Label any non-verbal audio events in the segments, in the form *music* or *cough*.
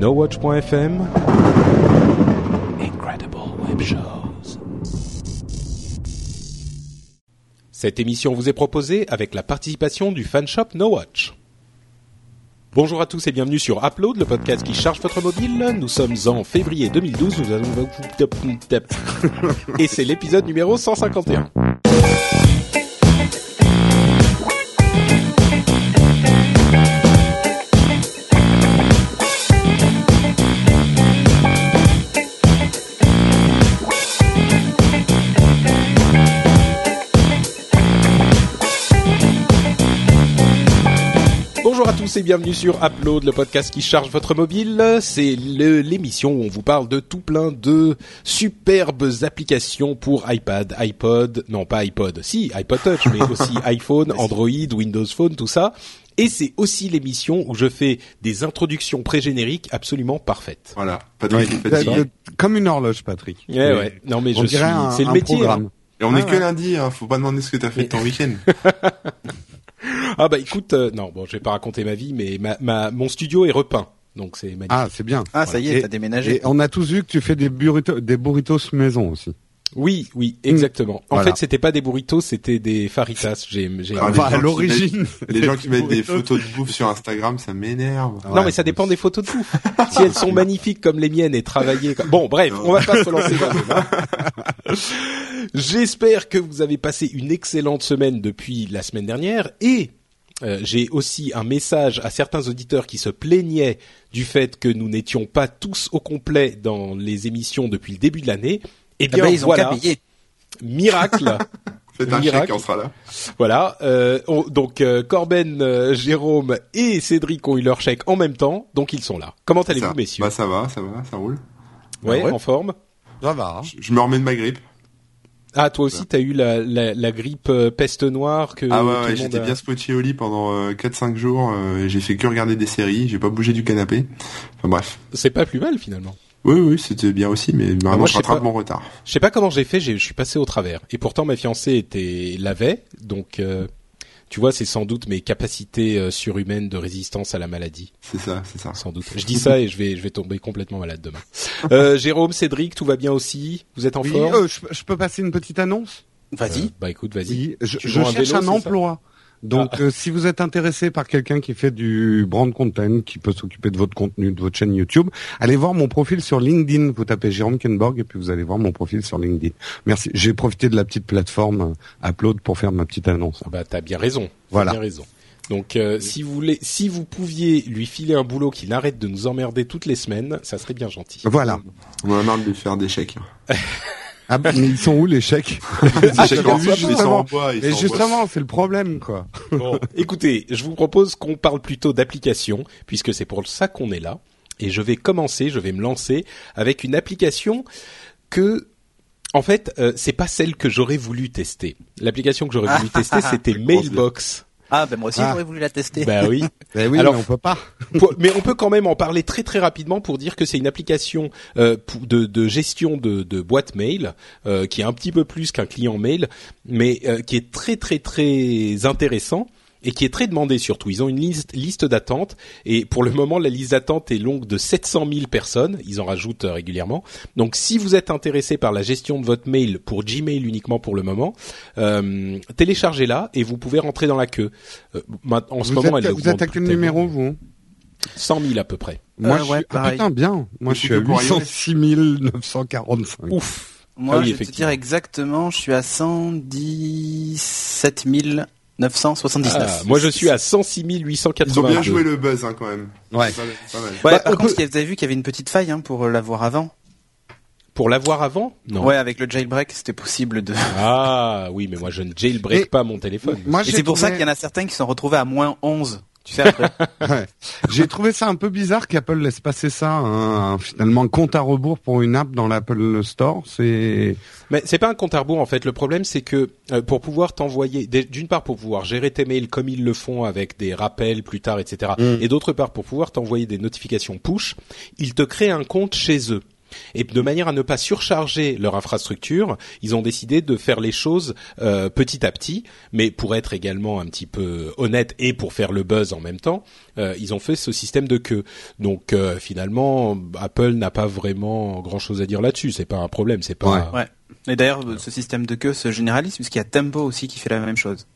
NoWatch.fm Incredible Web Shows. Cette émission vous est proposée avec la participation du fanshop NoWatch. Bonjour à tous et bienvenue sur Upload, le podcast qui charge votre mobile. Nous sommes en février 2012, nous allons... *laughs* Et c'est l'épisode numéro 151. Tous et bienvenue sur Upload, le podcast qui charge votre mobile. C'est le- l'émission où on vous parle de tout plein de superbes applications pour iPad, iPod, non pas iPod, si iPod Touch, mais *laughs* aussi iPhone, Android, Windows Phone, tout ça. Et c'est aussi l'émission où je fais des introductions pré-génériques absolument parfaites. Voilà, Patrick Ouais, fatigué. comme une horloge, Patrick. Ouais, ouais. Non mais On je suis, c'est le métier. hein. programme. Et on Ah est que lundi, hein, faut pas demander ce que t'as fait de ton *laughs* week-end. *laughs* Ah bah écoute, euh, non bon, je vais pas raconter ma vie, mais ma, ma mon studio est repeint, donc c'est magnifique. Ah, c'est bien. Ah, ça y est, t'as déménagé. Et on a tous vu que tu fais des burritos, des burritos maison aussi. Oui, oui, exactement. En Voilà. fait, c'était pas des burritos, c'était des faritas. J'ai, j'ai. Ah, Enfin, gens à qui l'origine. Les gens qui mettent des photos de bouffe sur Instagram, ça m'énerve. non, Ouais. mais ça dépend des photos de bouffe. si elles sont magnifiques comme les miennes et travaillées. Comme... Bon, bref, on va pas se lancer débat. J'espère que vous avez passé une excellente semaine depuis la semaine dernière et euh, j'ai aussi un message à certains auditeurs qui se plaignaient du fait que nous n'étions pas tous au complet dans les émissions depuis le début de l'année. Eh Eh bien, ben, ils ont voilà, qu'à payer. miracle. *laughs* Faites un Miracle. chèque, on sera là. Voilà, euh, on- donc euh, Corben, euh, Jérôme et Cédric ont eu leur chèque en même temps, donc ils sont là. Comment allez-vous, messieurs Bah ça va, ça va, ça roule. ouais, ouais. en forme. Ça va. hein. Je, je me remets de ma grippe. Ah, toi aussi, t'as eu la, la, la grippe euh, peste noire que ah ouais, j'étais a- bien scotché au lit pendant euh, 4-5 jours. euh, et j'ai fait que regarder des séries, j'ai pas bougé du canapé. Enfin bref. C'est pas plus mal finalement. Oui, oui, c'était bien aussi, mais moi, vraiment je je sais rattrape pas. mon retard. Je sais pas comment j'ai fait, j'ai- je suis passé au travers. Et pourtant, ma fiancée était l'avait, donc euh, tu vois, c'est sans doute mes capacités euh, surhumaines de résistance à la maladie, C'est ça, c'est ça. sans doute. Je dis ça et je vais, je vais tomber complètement malade demain. Euh, Jérôme, Cédric, tout va bien aussi? Vous êtes en Oui, forme? euh, je, je peux passer une petite annonce? Vas-y. Euh, Bah écoute, vas-y. Oui, je, je un cherche vélo, un emploi. Donc, euh, si vous êtes intéressé par quelqu'un qui fait du brand content, qui peut s'occuper de votre contenu, de votre chaîne YouTube, allez voir mon profil sur LinkedIn. Vous tapez Jérôme Kenborg et puis vous allez voir mon profil sur LinkedIn. Merci. J'ai profité de la petite plateforme euh, Upload pour faire ma petite annonce. Bah t'as bien raison. T'as Voilà. bien raison. Donc euh, si vous voulez, si vous pouviez lui filer un boulot qu'il arrête de nous emmerder toutes les semaines, ça serait bien gentil. Voilà. On a marre de lui faire des chèques. *laughs* Ah, mais ils sont où les chèques *laughs* Des chèques en ils sont bois. ils Et sont en bois. justement, c'est le problème, quoi. Bon, écoutez, je vous propose qu'on parle plutôt d'application puisque c'est pour ça qu'on est là. Et je vais commencer, je vais me lancer avec une application que en fait, euh, c'est pas celle que j'aurais voulu tester. L'application que j'aurais voulu *laughs* tester, c'était Mailbox. Ah, ben moi aussi, Ah. j'aurais voulu la tester. Bah oui. *laughs* Eh oui, Alors- mais on peut pas. *laughs* Pour- mais on peut quand même en parler très très rapidement pour dire que c'est une application euh, de, de gestion de, de boîte mail euh, qui est un petit peu plus qu'un client mail, mais euh, qui est très très très intéressant et qui est très demandé surtout. Ils ont une liste, liste d'attente et pour le moment la liste d'attente est longue de 700 000 personnes. Ils en rajoutent euh, régulièrement. Donc si vous êtes intéressé par la gestion de votre mail pour Gmail uniquement pour le moment, euh, téléchargez-la et vous pouvez rentrer dans la queue. Euh, en ce Vous moment, êtes, elle vous êtes à quel numéro, vous? 100 000 à peu près. Moi, Euh, je ouais, suis... Ah, putain, bien. Moi, je suis à que pour iOS. 806 945. Ouf. Moi, Ah oui, je vais te dire exactement, je suis à 117 979. Ah, moi, je suis à 106 Ils ont 882. bien joué le buzz hein, quand même. Ouais. Pas pas mal. Ouais, Bah, par on contre, peut- vous avez vu qu'il y avait une petite faille hein, pour l'avoir avant? Pour l'avoir avant? Non. Ouais, avec le jailbreak, c'était possible de. Ah oui, mais moi je ne jailbreak Et- pas mon téléphone. Moi, Et c'est pour ça qu'il y en a certains qui sont retrouvés à moins 11. Tu sais, après. *laughs* Ouais. J'ai trouvé ça un peu bizarre qu'Apple laisse passer ça, un- finalement, un compte à rebours pour une app dans l'Apple Store. C'est Mais c'est pas un compte à rebours en fait. Le problème c'est que euh, pour pouvoir t'envoyer, d'une part pour pouvoir gérer tes mails comme ils le font avec des rappels plus tard, etc. Mm. Et d'autre part pour pouvoir t'envoyer des notifications push, ils te créent un compte chez eux. Et de manière à ne pas surcharger leur infrastructure, ils ont décidé de faire les choses euh, petit à petit, mais pour être également un petit peu honnête et pour faire le buzz en même temps, euh, ils ont fait ce système de queue. Donc euh, finalement, Apple n'a pas vraiment grand-chose à dire là-dessus. C'est pas un problème. C'est pas. Ouais. Et d'ailleurs, ce système de queue se généralise puisqu'il y a Tempo aussi qui fait la même chose.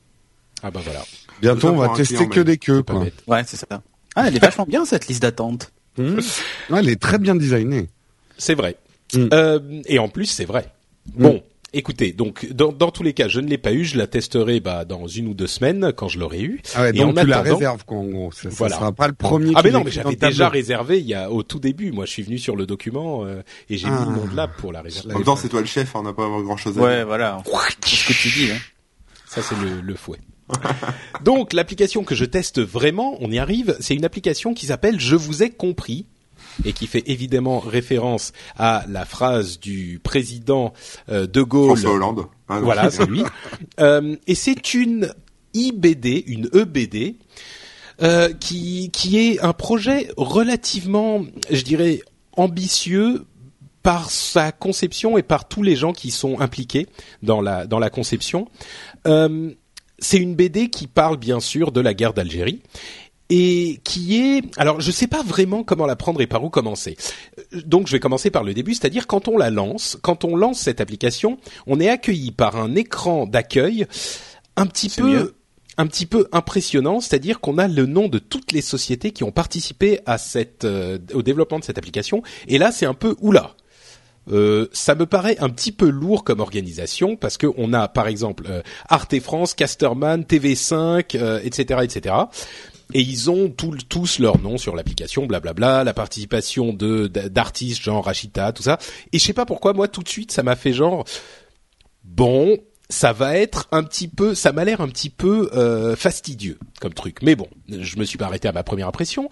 Ah bah voilà. Bientôt, on va tester que des queues. Quoi. Ouais, c'est ça. Ah, elle est vachement bien cette liste d'attente. Mmh. Ouais, elle est très bien designée. C'est vrai. Mm. Euh, et en plus, c'est vrai. Bon, écoutez, donc dans, dans tous les cas, je ne l'ai pas eu. Je la testerai bah, dans une ou deux semaines quand je l'aurai eu. Ah ouais, Et donc en tu la réserves quoi en gros. Ça, ça Voilà. sera pas le premier. Ah mais non, mais j'avais déjà tableau. réservé il y a au tout début. Moi, je suis venu sur le document euh, et j'ai Ah. mis le nom de l'app pour la réserver. En même temps, c'est toi le chef, on n'a pas grand chose à Ouais, dire. voilà. C'est ce que tu dis. Hein. Ça, c'est le, le fouet. Donc, l'application que je teste vraiment, on y arrive, c'est une application qui s'appelle Je vous ai compris et qui fait évidemment référence à la phrase du président euh, de Gaulle. François Hollande. Ah. Voilà, c'est lui. *laughs* Euh, et c'est une IBD, une EBD, euh, qui qui est un projet relativement, je dirais, ambitieux par sa conception et par tous les gens qui sont impliqués dans la dans la conception. Euh, c'est une BD qui parle bien sûr de la guerre d'Algérie et qui est alors je sais pas vraiment comment la prendre et par où commencer. Euh, Donc je vais commencer par le début, c'est-à-dire quand on la lance, quand on lance cette application, on est accueilli par un écran d'accueil un petit peu mieux. un petit peu impressionnant, c'est-à-dire qu'on a le nom de toutes les sociétés qui ont participé à cette euh, au développement de cette application et là c'est un peu oula. Euh, ça me paraît un petit peu lourd comme organisation parce que on a par exemple euh, Arte France, Casterman, TV5, euh, etc., etc. Et ils ont tous leurs noms sur l'application, blablabla, la participation d'artistes genre Rachita, tout ça. Et je sais pas pourquoi moi tout de suite ça m'a fait genre bon, ça va être un petit peu, ça m'a l'air un petit peu euh, fastidieux comme truc. Mais bon, je me suis pas arrêté à ma première impression.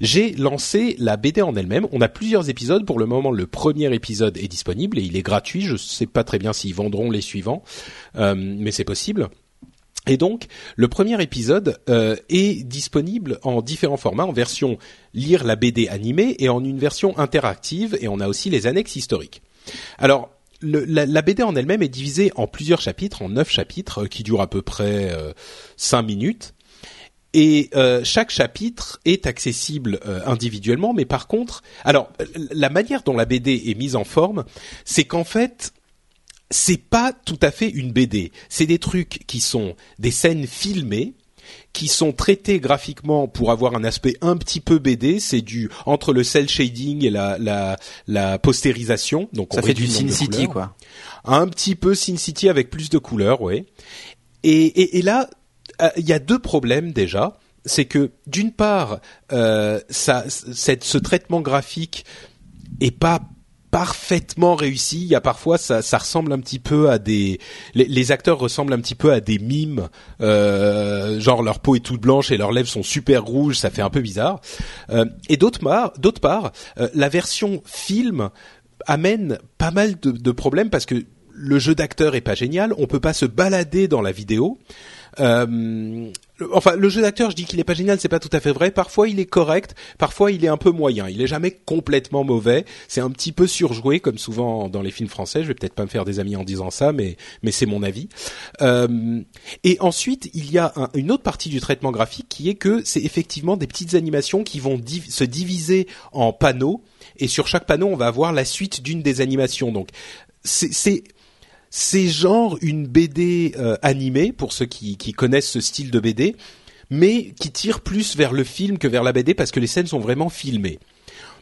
J'ai lancé la BD en elle-même. On a plusieurs épisodes. Pour le moment, le premier épisode est disponible et il est gratuit. Je sais pas très bien s'ils vendront les suivants, euh, mais c'est possible. Et donc, le premier épisode euh, est disponible en différents formats, en version lire la BD animée et en une version interactive, et on a aussi les annexes historiques. Alors, la, BD en elle-même est divisée en plusieurs chapitres, en neuf chapitres, euh, qui durent à peu près euh, cinq minutes. Et chaque chapitre est accessible individuellement, mais par contre, alors la manière dont la BD est mise en forme, c'est qu'en fait, c'est pas tout à fait une BD. C'est des trucs qui sont des scènes filmées, qui sont traitées graphiquement pour avoir un aspect un petit peu BD. C'est du entre le cel shading et la la, la postérisation. Donc Ça on fait du Sin City, couleurs. quoi. Un petit peu Sin City avec plus de couleurs, ouais. Et, et, et là, euh, il y a deux problèmes déjà. C'est que d'une part, euh, ça, cette, ce traitement graphique est pas parfaitement réussi. Il y a parfois ça, ça ressemble un petit peu à des les, les acteurs ressemblent un petit peu à des mimes, euh, genre leur peau est toute blanche et leurs lèvres sont super rouges, ça fait un peu bizarre. Euh, et d'autre part, d'autre part, euh, la version film amène pas mal de, de problèmes parce que le jeu d'acteur est pas génial, on peut pas se balader dans la vidéo. Euh, enfin, le jeu d'acteur, je dis qu'il est pas génial, c'est pas tout à fait vrai. Parfois, il est correct, parfois, il est un peu moyen. Il est jamais complètement mauvais. C'est un petit peu surjoué, comme souvent dans les films français. Je vais peut-être pas me faire des amis en disant ça, mais mais c'est mon avis. Euh, et ensuite, il y a un- une autre partie du traitement graphique qui est que c'est effectivement des petites animations qui vont se diviser en panneaux. Et sur chaque panneau, on va avoir la suite d'une des animations. Donc, c'est c'est genre une BD euh, animée pour ceux qui, connaissent ce style de BD, mais qui tire plus vers le film que vers la BD parce que les scènes sont vraiment filmées.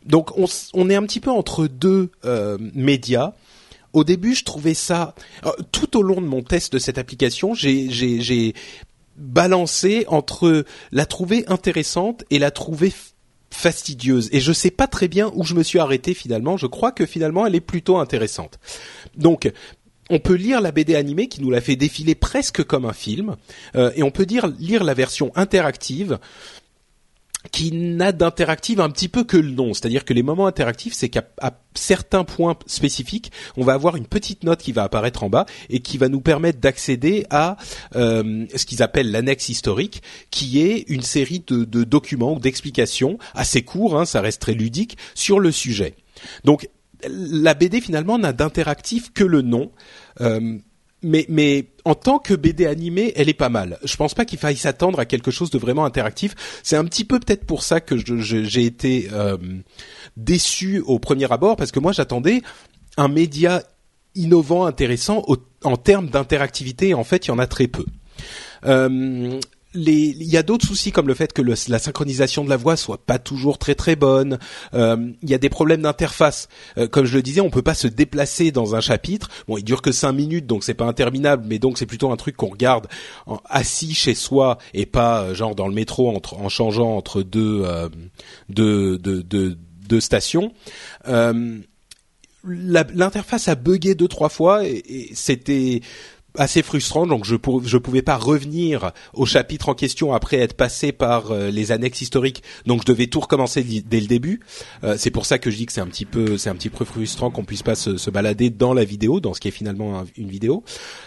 Donc on, est un petit peu entre deux euh, médias. Au début, je trouvais ça euh, tout au long de mon test de cette application, j'ai balancé entre la trouver intéressante et la trouver fastidieuse. Et je sais pas très bien où je me suis arrêté finalement. Je crois que finalement elle est plutôt intéressante. Donc on peut lire la BD animée qui nous la fait défiler presque comme un film, euh, et on peut dire lire la version interactive qui n'a d'interactive un petit peu que le nom. C'est-à-dire que les moments interactifs, c'est qu'à certains points spécifiques, on va avoir une petite note qui va apparaître en bas et qui va nous permettre d'accéder à euh, ce qu'ils appellent l'annexe historique, qui est une série de, de documents ou d'explications assez courts, hein, ça reste très ludique, sur le sujet. Donc la BD finalement n'a d'interactif que le nom. Euh, mais, mais en tant que BD animée, elle est pas mal. Je pense pas qu'il faille s'attendre à quelque chose de vraiment interactif. C'est un petit peu peut-être pour ça que j'ai été euh, déçu au premier abord, parce que moi j'attendais un média innovant, intéressant en termes d'interactivité. En fait, il y en a très peu. Euh, il y a d'autres soucis comme le fait que la synchronisation de la voix soit pas toujours très très bonne. Euh, il y a des problèmes d'interface. Euh, comme je le disais, on peut pas se déplacer dans un chapitre. Bon, il dure que cinq minutes, donc c'est pas interminable, mais donc c'est plutôt un truc qu'on regarde assis chez soi et pas euh, genre dans le métro en changeant entre deux deux, deux, deux, stations. L'interface a bugué deux trois fois et c'était assez frustrant. Donc je je pouvais pas revenir au chapitre en question après être passé par euh, les annexes historiques. Donc je devais tout recommencer dès le début. Euh, c'est pour ça que je dis que c'est un petit peu c'est un petit peu frustrant qu'on puisse pas se, se, balader dans la vidéo, dans ce qui est finalement une vidéo.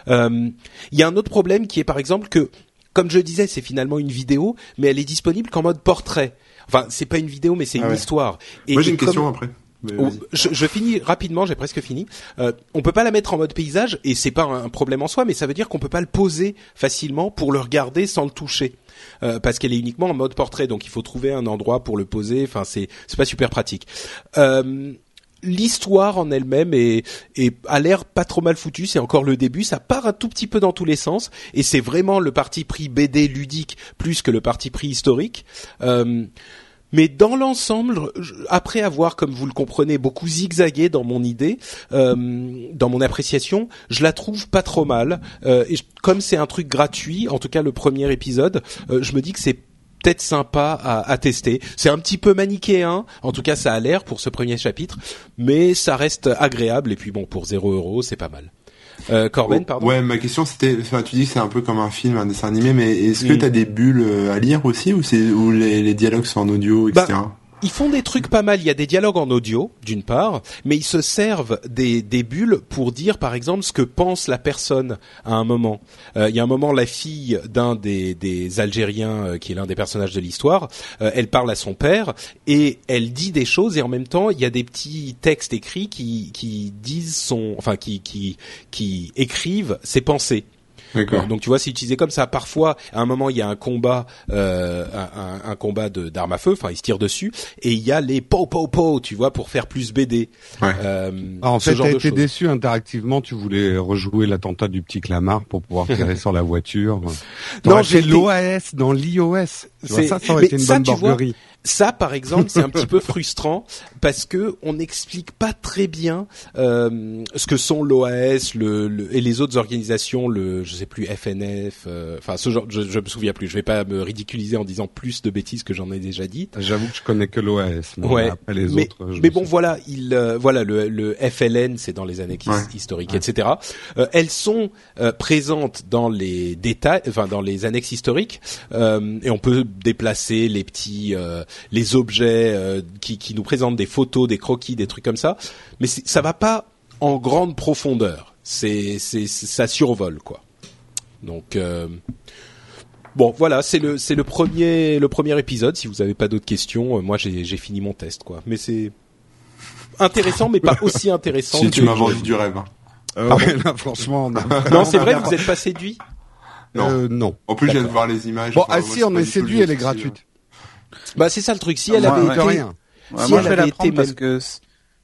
Euh, il y a un autre problème qui est par exemple que comme je disais, c'est finalement une vidéo, mais elle est disponible qu'en mode portrait. Enfin, c'est pas une vidéo, mais c'est ah une histoire. Et, Moi, j'ai une question après je, je, finis rapidement, j'ai presque fini. Euh, on peut pas la mettre en mode paysage et c'est pas un problème en soi, mais ça veut dire qu'on peut pas le poser facilement pour le regarder sans le toucher. Euh, parce qu'elle est uniquement en mode portrait, donc il faut trouver un endroit pour le poser. Enfin, c'est c'est pas super pratique. Euh, L'histoire en elle-même est, est a l'air pas trop mal foutue. C'est encore le début. Ça part un tout petit peu dans tous les sens et c'est vraiment le parti pris BD ludique plus que le parti pris historique. Euh, mais dans l'ensemble, après avoir, comme vous le comprenez, beaucoup zigzagué dans mon idée, euh, dans mon appréciation, je la trouve pas trop mal. Euh, et comme c'est un truc gratuit, en tout cas le premier épisode, euh, je me dis que c'est peut-être sympa à, à tester. C'est un petit peu manichéen, en tout cas ça a l'air pour ce premier chapitre, mais ça reste agréable. Et puis bon, pour 0 euros, c'est pas mal. Euh, Corben, pardon. Ouais, ma question c'était, enfin, tu dis que c'est un peu comme un film, un dessin animé, mais est-ce que mm. tu as des bulles euh, à lire aussi, ou c'est les, les, dialogues sont en audio, etc. Bah, ils font des trucs pas mal. Il y a des dialogues en audio, d'une part, mais ils se servent des, des bulles pour dire, par exemple, ce que pense la personne à un moment. Euh, il y a un moment, la fille d'un des, des Algériens, euh, qui est l'un des personnages de l'histoire, euh, elle parle à son père et elle dit des choses et en même temps, il y a des petits textes écrits qui, qui disent son, enfin, qui, qui, qui écrivent ses pensées. Donc tu vois, c'est utilisé comme ça. Parfois, à un moment, il y a un combat, euh, un, un, combat de d'armes à feu. Enfin, ils se tirent dessus, et il y a les po po po, tu vois, pour faire plus BD. Ouais. Euh, ah, en fait, t'as été déçu interactivement. Tu voulais rejouer l'attentat du petit Clamart pour pouvoir *laughs* tirer sur la voiture. Non, j'ai l'OAS dans l'iOS. Ça, ça aurait été une bonne borguerie. Ça, par exemple, c'est un petit peu *laughs* frustrant parce que on n'explique pas très bien euh, ce que sont l'OAS le, et les autres organisations, le je sais plus FNF, euh, enfin ce genre, je, je me souviens plus. Je vais pas me ridiculiser en disant plus de bêtises que j'en ai déjà dit. J'avoue que je connais que l'OAS. Ouais. les mais, autres. Mais bon, voilà, il euh, voilà le, le FLN, c'est dans les années historiques, etc. Euh, elles sont présentes dans les détails, enfin dans les annexes historiques, et on peut déplacer les petits les objets euh, qui, qui nous présentent des photos, des croquis, des trucs comme ça. Mais ça va pas en grande profondeur. C'est c'est ça survole quoi. Donc euh, bon voilà c'est le c'est le premier le premier épisode. Si vous avez pas d'autres questions, euh, moi j'ai j'ai fini mon test quoi. Mais c'est intéressant mais pas *laughs* aussi intéressant. si tu m'as vendu du rêve. Hein. Euh, franchement, non. *laughs* non c'est vrai, vous êtes pas séduit non. non. En plus, je viens de voir les images. Bon, ah, si on est séduit, elle est gratuite. Bah c'est ça le truc. Si elle avait été, rien. si moi, elle je vais été parce que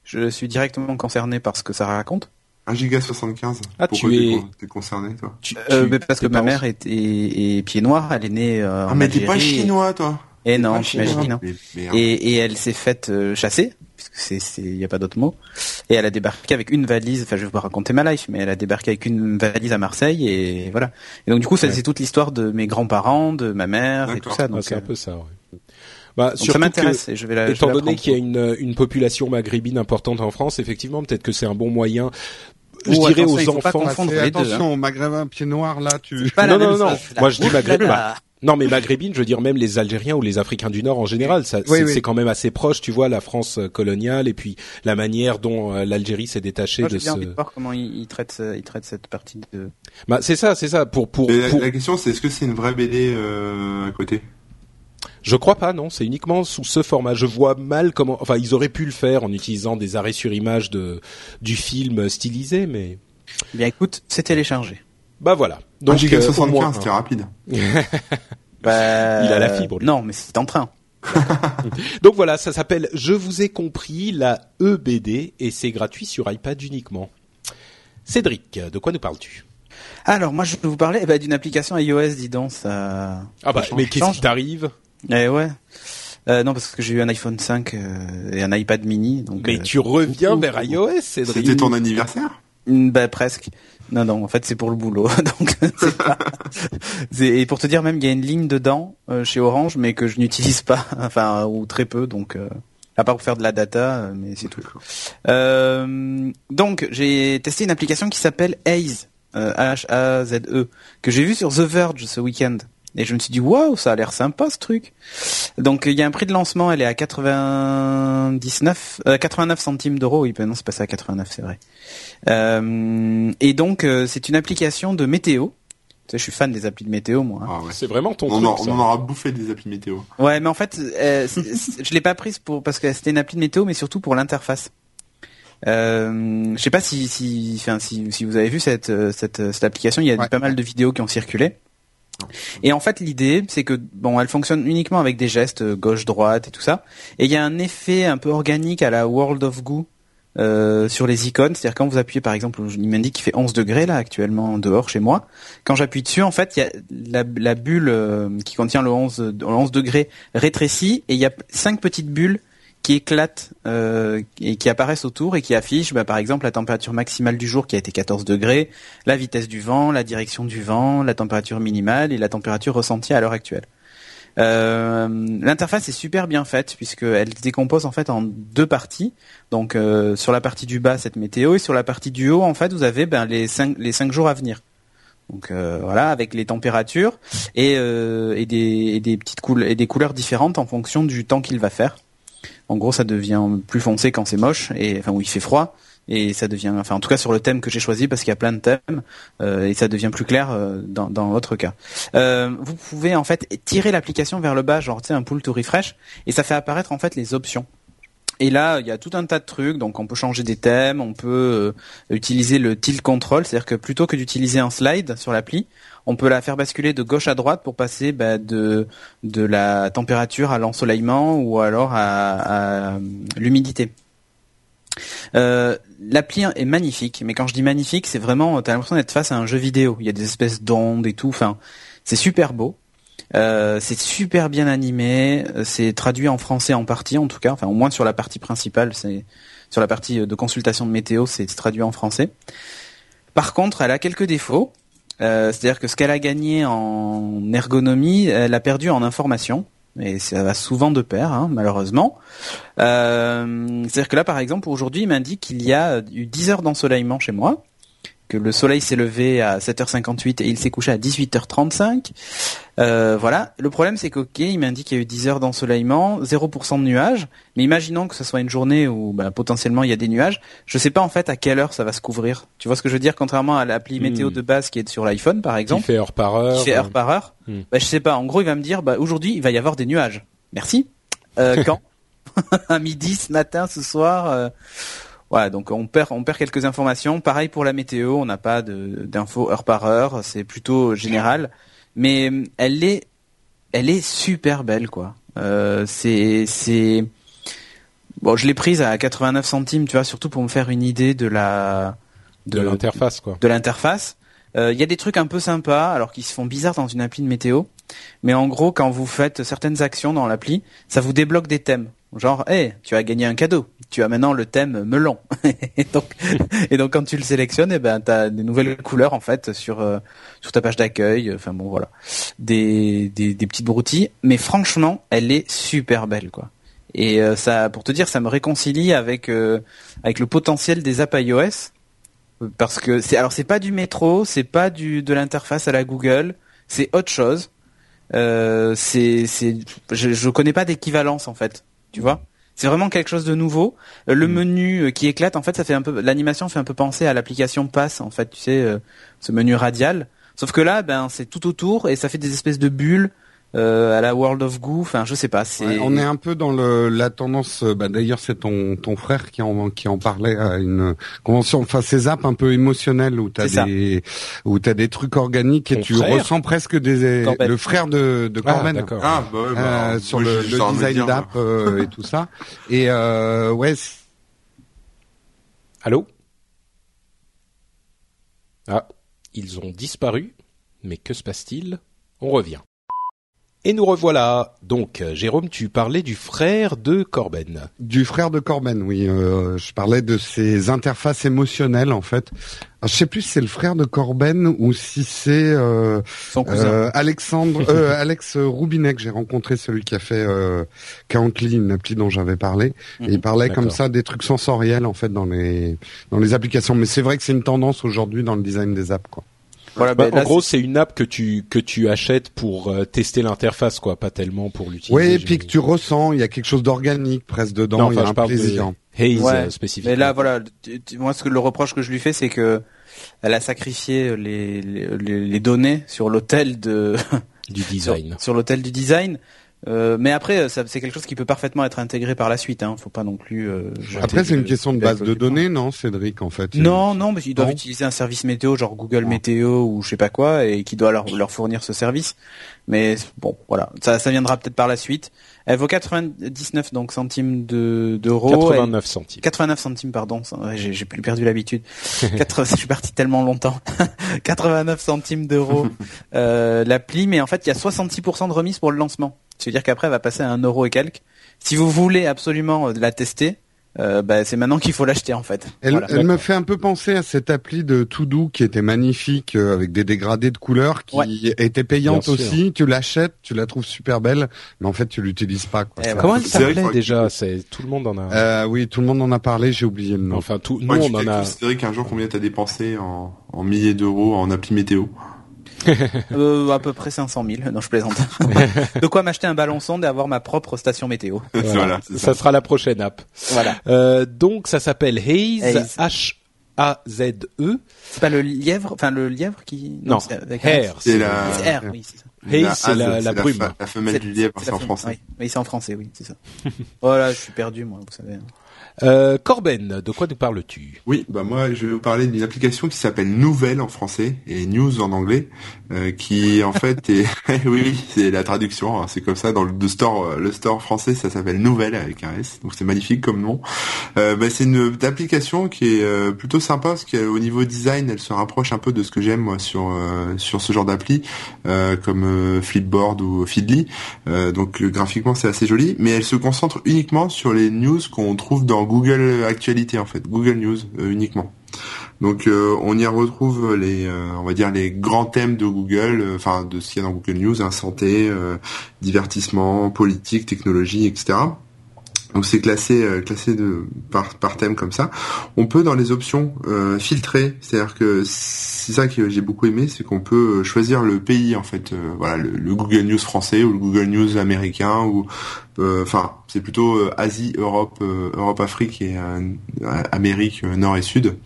je suis directement concerné par ce que ça raconte. 1 giga 75. Ah, tu es... es concerné, toi euh, Parce que ma mère est, est, pied noir, elle est née euh, Ah, mais t'es pas chinois, toi Et eh non, j'imagine. Et, et elle s'est faite euh, chasser, puisque c'est, c'est, y a pas d'autre mot. Et elle a débarqué avec une valise, enfin, je vais pas raconter ma life, mais elle a débarqué avec une valise à Marseille, et voilà. Et donc, du coup, c'est toute l'histoire de mes grands-parents, de ma mère, et tout ça. Donc, c'est un peu ça, ouais. Bah, ça m'intéresse. Je vais la, étant donné qu'il y a une, une population maghrébine importante en France, effectivement, peut-être que c'est un bon moyen je dirais aux enfants. Pas attention, hein. maghrébin pied noir là, tu. non non non. Moi je dis maghrébin. Bah, non mais maghrébine, je veux dire même les Algériens ou les Africains du Nord en général, ça, c'est, quand même assez proche, tu vois, la France euh, coloniale et puis la manière dont euh, l'Algérie s'est détachée Moi, de ce. Envie de voir comment ils, traitent, ils traitent cette partie de. Bah c'est ça, c'est ça. Pour pour. La, question c'est est-ce que c'est une vraie BD euh, à côté? Je crois pas, non. C'est uniquement sous ce format. Je vois mal comment. Enfin, ils auraient pu le faire en utilisant des arrêts sur image de du film stylisé, mais. Eh bien, écoute, c'est téléchargé. Bah voilà. Donc, euh, 75, c'était rapide. bah, *laughs* il a la fibre. Non, mais c'est en train. *laughs* Donc voilà, ça s'appelle Je vous ai compris, la EBD, et c'est gratuit sur iPad uniquement. Cédric, de quoi nous parles-tu? Alors moi je peux vous parler eh ben, d'une application iOS, dis donc. Ça... Ah bah mais qu'est-ce qui t'arrive? Eh ouais. Euh, non parce que j'ai eu un iPhone 5 euh, et un iPad mini. Donc, mais tu reviens vers iOS, Cédric. C'était ton anniversaire? Mm, Bah presque. Non, non, en fait, c'est pour le boulot. *laughs* Donc, c'est pas... *laughs* et pour te dire, même, il y a une ligne dedans euh, chez Orange, mais que je n'utilise pas, *laughs* enfin, ou très peu. Donc, euh, à part pour faire de la data, euh, mais c'est tout. donc, j'ai testé une application qui s'appelle Haze, H-A-Z-E, que j'ai vu sur The Verge ce week-end. Et je me suis dit, waouh, ça a l'air sympa ce truc. Donc il y a un prix de lancement, elle est à 99, 89 centimes d'euros. Oui, ben non, c'est passé à 89, c'est vrai. Euh, et donc, euh, c'est une application de météo. Tu sais, je suis fan des applis de météo, moi. Hein. Ah C'est vraiment ton on truc. En, on en aura bouffé des applis météo. Ouais, mais en fait, euh, je l'ai pas prise pour parce que c'était une appli de météo, mais surtout pour l'interface. Euh, je sais pas si si, enfin, si si vous avez vu cette cette, cette application, il y a pas mal de vidéos qui ont circulé. Et en fait, l'idée, c'est que bon, elle fonctionne uniquement avec des gestes gauche-droite et tout ça. Et il y a un effet un peu organique à la World of Goo euh, sur les icônes, c'est-à-dire quand vous appuyez par exemple, il m'indique qu'il fait 11 degrés là actuellement dehors chez moi. Quand j'appuie dessus, en fait, il y a la, bulle euh, qui contient le 11, le 11 degrés rétrécit et il y a cinq petites bulles qui éclatent euh, et qui apparaissent autour et qui affichent bah, par exemple la température maximale du jour qui a été 14 degrés, la vitesse du vent, la direction du vent, la température minimale et la température ressentie à l'heure actuelle. Euh, L'interface est super bien faite puisqu'elle se décompose en fait en deux parties. Donc euh, sur la partie du bas cette météo et sur la partie du haut en fait vous avez ben, les cinq les cinq jours à venir. Donc euh, voilà avec les températures et, euh, et des, et des petites couleurs et des couleurs différentes en fonction du temps qu'il va faire. En gros ça devient plus foncé quand c'est moche et enfin où il fait froid et ça devient, enfin en tout cas sur le thème que j'ai choisi parce qu'il y a plein de thèmes euh, et ça devient plus clair euh, dans, votre cas. Euh, vous pouvez en fait tirer l'application vers le bas, genre tu sais un pull to refresh et ça fait apparaître en fait les options. Et là, il y a tout un tas de trucs. Donc, on peut changer des thèmes, on peut utiliser le tilt control, c'est-à-dire que plutôt que d'utiliser un slide sur l'appli, on peut la faire basculer de gauche à droite pour passer bah, de de la température à l'ensoleillement ou alors à, à l'humidité. Euh, L'appli est magnifique, mais quand je dis magnifique, c'est vraiment, t'as l'impression d'être face à un jeu vidéo. Il y a des espèces d'ondes et tout. Enfin, c'est super beau. Euh, c'est super bien animé. C'est traduit en français en partie, en tout cas. Enfin, au moins sur la partie principale, c'est sur la partie de consultation de météo, c'est traduit en français. Par contre, elle a quelques défauts. Euh, C'est-à-dire que ce qu'elle a gagné en ergonomie, elle a perdu en information et ça va souvent de pair, hein, malheureusement. Euh, C'est-à-dire que là, par exemple, aujourd'hui, il m'indique qu'il y a eu 10 heures d'ensoleillement chez moi, que le soleil s'est levé à 7h58 et il s'est couché à 18h35. Euh, voilà. Le problème, c'est qu'ok, il m'indique qu'il y a eu 10 heures d'ensoleillement, 0% de nuages. Mais imaginons que ce soit une journée où bah, potentiellement il y a des nuages. Je sais pas en fait à quelle heure ça va se couvrir. Tu vois ce que je veux dire? Contrairement à l'appli météo hmm. de base qui est sur l'iPhone, par exemple. Qui fait heure par heure. Qui fait heure par heure. Hmm. Bah, je sais pas. En gros, il va me dire, bah, aujourd'hui, il va y avoir des nuages. Merci. Euh, *laughs* quand? *laughs* À midi, ce matin, ce soir. Euh... Voilà, donc on perd, on perd quelques informations. Pareil pour la météo, on n'a pas d'infos heure par heure, c'est plutôt général. Mais euh, elle est, elle est super belle, quoi. Euh, c'est, c'est, bon, je l'ai prise à 89 centimes, tu vois, surtout pour me faire une idée de la, de, l'interface, quoi. De l'interface. Euh, il y a des trucs un peu sympas, alors qui se font bizarres dans une appli de météo. Mais en gros, quand vous faites certaines actions dans l'appli, ça vous débloque des thèmes. Genre, hé, tu as gagné un cadeau. Tu as maintenant le thème melon. *laughs* et donc, et donc quand tu le sélectionnes, eh ben, t'as des nouvelles couleurs en fait sur euh, sur ta page d'accueil. Enfin bon, voilà, des, des des petites broutilles. Mais franchement, elle est super belle, quoi. Et euh, ça, pour te dire, ça me réconcilie avec euh, avec le potentiel des apps iOS parce que c'est alors c'est pas du métro, c'est pas du de l'interface à la Google, c'est autre chose. Euh, c'est c'est je, je connais pas d'équivalence en fait tu vois. C'est vraiment quelque chose de nouveau. Euh, le mm. menu euh, qui éclate, en fait, ça fait un peu, l'animation fait un peu penser à l'application Pass, en fait, tu sais, euh, ce menu radial. Sauf que là, ben, c'est tout autour et ça fait des espèces de bulles euh, à la World of Goo. Enfin, je sais pas. C'est on est un peu dans le, la tendance. Euh, bah, D'ailleurs, c'est ton ton frère qui en qui en parlait à une convention. Enfin, ces apps un peu émotionnelles où t'as des où t'as des trucs organiques et tu ressens presque des le frère de de ah, Corben. Ah, bah, ouais, bah, euh, sur le, le design d'app euh, et tout ça. Et euh, ouais. Allô? Ah, ils ont disparu. Mais que se passe-t-il? On revient. Et nous revoilà. Donc, euh, Jérôme, tu parlais du frère de Corben. Du frère de Corben, oui. Euh, je parlais de ses interfaces émotionnelles, en fait. Alors, je sais plus si c'est le frère de Corben ou si c'est euh, euh Alexandre, *laughs* Alex Roubinet que j'ai rencontré, celui qui a fait euh, Countly, une appli dont j'avais parlé. et il parlait comme ça des trucs sensoriels, en fait, dans les dans les applications. Mais c'est vrai que c'est une tendance aujourd'hui dans le design des apps, quoi. Voilà, bah, en gros, c'est une app que tu que tu achètes pour euh, tester l'interface, quoi, pas tellement pour l'utiliser. Oui, et puis que tu ressens, il y a quelque chose d'organique presque dedans, il y a un plaisir. Haze euh, spécifiquement. Mais là, voilà, moi, ce que le reproche que je lui fais, c'est que elle a sacrifié les les, les données sur l'hôtel de du *laughs* design. sur l'hôtel du design. Euh, mais après, c'est quelque chose qui peut parfaitement être intégré par la suite. Hein. Faut pas non plus. Euh, après, c'est une question de base de données, non, Cédric, en fait? Non, non, mais ils doivent utiliser un service météo, genre Google Météo ou je sais pas quoi, et qui doit leur, leur fournir ce service. Mais bon, voilà, ça, ça viendra peut-être par la suite. Elle vaut 99 donc centimes de d'euros. 89 centimes. 89 centimes, pardon. J'ai plus perdu l'habitude. *laughs* je suis parti tellement longtemps. *laughs* 89 centimes d'euros *laughs* euh, l'appli, mais en fait il y a 66% de remise pour le lancement. C'est-à-dire qu'après elle va passer à un euro et quelques. Si vous voulez absolument la tester, euh, bah, c'est maintenant qu'il faut l'acheter en fait. Elle, elle me fait un peu penser à cette appli de Todo qui était magnifique euh, avec des dégradés de couleurs qui était payante aussi. Tu l'achètes, tu la trouves super belle, mais en fait tu l'utilises pas. Quoi. Eh Comment elle s'appelait déjà C'est tout le monde en a. Euh, oui, tout le monde en a parlé. J'ai oublié le nom. Enfin, tout, nous on en a. C'est vrai qu'un jour combien t'as dépensé en, en milliers d'euros en appli météo *laughs* euh, à peu près 500 000. Non, je plaisante. *laughs* de quoi m'acheter un ballon sonde et avoir ma propre station météo. Voilà, *laughs* ça. sera la prochaine app. Voilà. Euh, donc ça s'appelle Haze, H A Z E. C'est pas le lièvre, enfin le lièvre qui non, Hair. C'est la R, oui, c'est ça. Haze, c'est la, la, brume. La, femelle du lièvre, c'est en français. Oui, c'est en français, oui, c'est ça. voilà, je suis perdu, moi, vous savez. Euh, Corben, de quoi nous parles-tu? Oui, bah moi je vais vous parler d'une application qui s'appelle Nouvelle en français et News en anglais, euh, qui en *laughs* fait est *laughs* oui, oui c'est la traduction, hein, c'est comme ça dans le store euh, le store français ça s'appelle Nouvelle avec un S, donc c'est magnifique comme nom. Euh, bah, c'est une, application qui est euh, plutôt sympa parce qu'au niveau design elle se rapproche un peu de ce que j'aime moi sur sur ce genre d'appli comme Flipboard ou Feedly, donc graphiquement c'est assez joli, mais elle se concentre uniquement sur les news qu'on trouve dans Google Actualité en fait, Google News euh, uniquement. Donc euh, on y retrouve les, euh, on va dire les grands thèmes de Google, enfin de ce qu'il y a dans Google News, hein, santé, divertissement, politique, technologie, etc. Donc c'est classé classé de par par thème comme ça. On peut dans les options filtrer, c'est-à-dire que c'est ça que j'ai beaucoup aimé, c'est qu'on peut choisir le pays en fait, voilà le, Google News français ou le Google News américain ou enfin c'est plutôt euh, Asie, Europe, euh, Europe, Afrique et euh, Amérique Nord et Sud.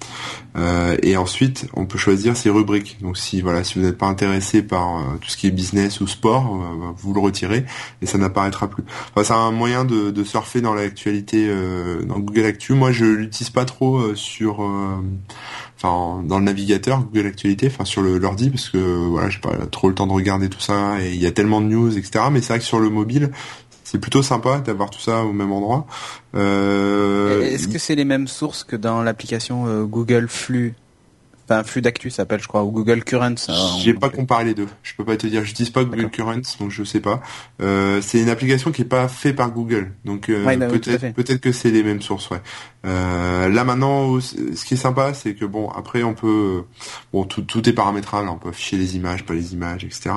et ensuite, on peut choisir ses rubriques. Donc si voilà, si vous n'êtes pas intéressé par tout ce qui est business ou sport, vous le retirez et ça n'apparaîtra plus. Enfin, c'est un moyen de, de surfer dans l'actualité dans Google Actu. Moi, je l'utilise pas trop sur enfin dans le navigateur Google Actualité, enfin sur l'ordi parce que voilà, j'ai pas trop le temps de regarder tout ça et il y a tellement de news, etc. Mais c'est vrai que sur le mobile, c'est plutôt sympa d'avoir tout ça au même endroit. Euh... Est-ce que c'est les mêmes sources que dans l'application euh, Google Flux? Enfin, flux d'actu s'appelle, je crois, ou Google Currents. J'ai pas comparé les deux. Je peux pas te dire. J'utilise pas Google Currents, donc je sais pas. Euh, c'est une application qui est pas faite par Google, donc euh, peut-être peut-être que c'est les mêmes sources. Ouais. Euh, là maintenant, ce qui est sympa, c'est que bon, après on peut, bon, tout, tout est paramétrable. On peut afficher les images, pas les images, etc.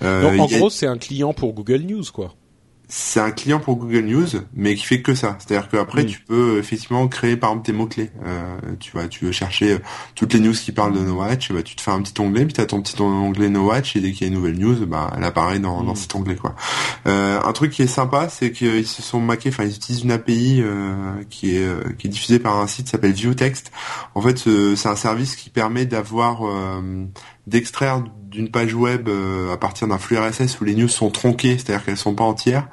donc en gros, c'est un client pour Google News, quoi c'est un client pour Google News, mais qui fait que ça. C'est-à-dire qu'après, mm. tu peux effectivement créer par exemple tes mots clés. Euh, tu vois, tu veux chercher euh, toutes les news qui parlent de No Watch, bah, tu te fais un petit onglet, puis tu as ton petit onglet No Watch, et dès qu'il y a une nouvelle news, bah, elle apparaît dans, dans mm. cet onglet. quoi. Euh, un truc qui est sympa, c'est qu'ils se sont maqués, enfin ils utilisent une API euh, qui est euh, qui est diffusée par un site qui s'appelle ViewText. En fait, c'est un service qui permet d'avoir d'extraire d'une page web euh, à partir d'un flux RSS où les news sont tronquées, c'est-à-dire qu'elles sont pas entières,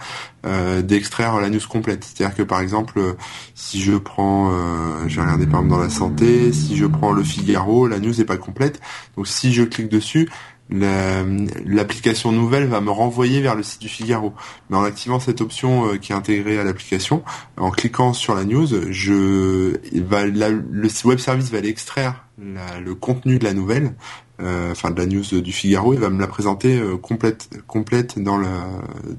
euh, d'extraire la news complète. C'est-à-dire que par exemple, si je prends, euh, j'ai regardé par exemple dans la santé, si je prends le Figaro, la news n'est pas complète. Donc si je clique dessus, l'application nouvelle va me renvoyer vers le site du Figaro. Mais en activant cette option euh, qui est intégrée à l'application, en cliquant sur la news, je, va, le web service va aller extraire le contenu de la nouvelle euh, enfin de la news du Figaro, il va me la présenter euh, complète complète dans la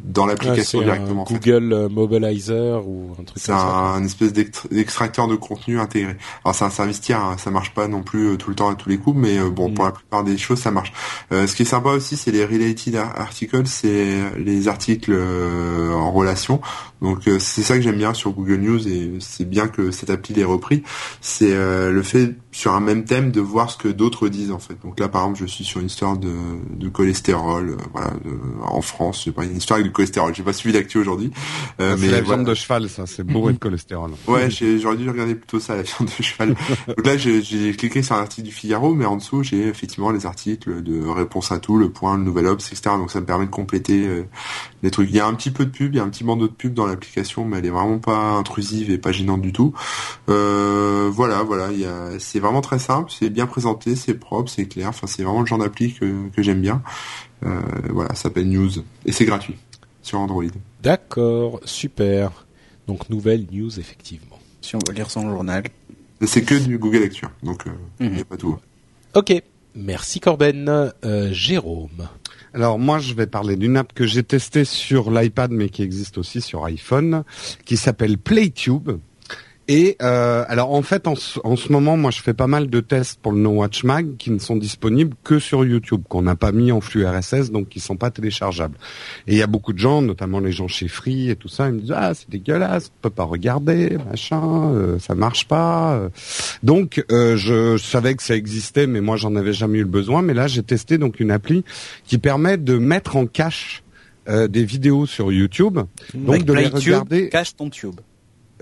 dans l'application directement. Google euh, Mobilizer ou un truc C'est un, espèce d'extracteur de contenu intégré. Alors c'est un service tiers, hein, ça marche pas non plus tout le temps à tous les coups, mais bon pour mm. la plupart des choses ça marche. ce qui est sympa aussi, c'est les related articles, c'est les articles en relation. Donc c'est ça que j'aime bien sur Google News et c'est bien que cette appli l'ait repris. C'est le fait sur un même thème de voir ce que d'autres disent en fait. Donc là par exemple je suis sur une histoire de, de cholestérol, euh, voilà, en France, c'est pas une histoire avec du cholestérol. J'ai pas suivi l'actu aujourd'hui. Euh, mais la viande de cheval, ça, c'est bourré de *laughs* cholestérol. Ouais, j'aurais dû regarder plutôt ça, la viande de cheval. *laughs* Donc là j'ai cliqué sur un article du Figaro, mais en dessous j'ai effectivement les articles de réponse à tout, le point, le nouvel Obs, etc. Donc ça me permet de compléter euh, les trucs. Il y a un petit peu de pub, il y a un petit bandeau de pub dans l'application, mais elle est vraiment pas intrusive et pas gênante du tout. Euh, voilà, voilà, c'est vraiment très simple, c'est bien présenté, c'est propre, c'est clair. Enfin, c'est vraiment le genre d'appli que, j'aime bien. Euh, voilà, ça s'appelle News et c'est gratuit sur Android. D'accord, super. Donc nouvelle news effectivement. Si on veut lire son journal. C'est que du Google Lecture, donc euh, il n'y a mhm. pas tout. Ok, merci Corben. Jérôme. Alors moi, je vais parler d'une app que j'ai testée sur l'iPad, mais qui existe aussi sur iPhone, qui s'appelle PlayTube. Et euh, alors en fait, en, ce moment, moi, je fais pas mal de tests pour le No Watch Mag qui ne sont disponibles que sur YouTube, qu'on n'a pas mis en flux RSS, donc qui sont pas téléchargeables. Et il y a beaucoup de gens, notamment les gens chez Free et tout ça, ils me disent ah c'est dégueulasse, on peut pas regarder, machin, euh, ça marche pas. Donc euh, je savais que ça existait, mais moi j'en avais jamais eu le besoin. Mais là, j'ai testé donc une appli qui permet de mettre en cache euh, des vidéos sur YouTube, donc de les regarder. Cache ton tube.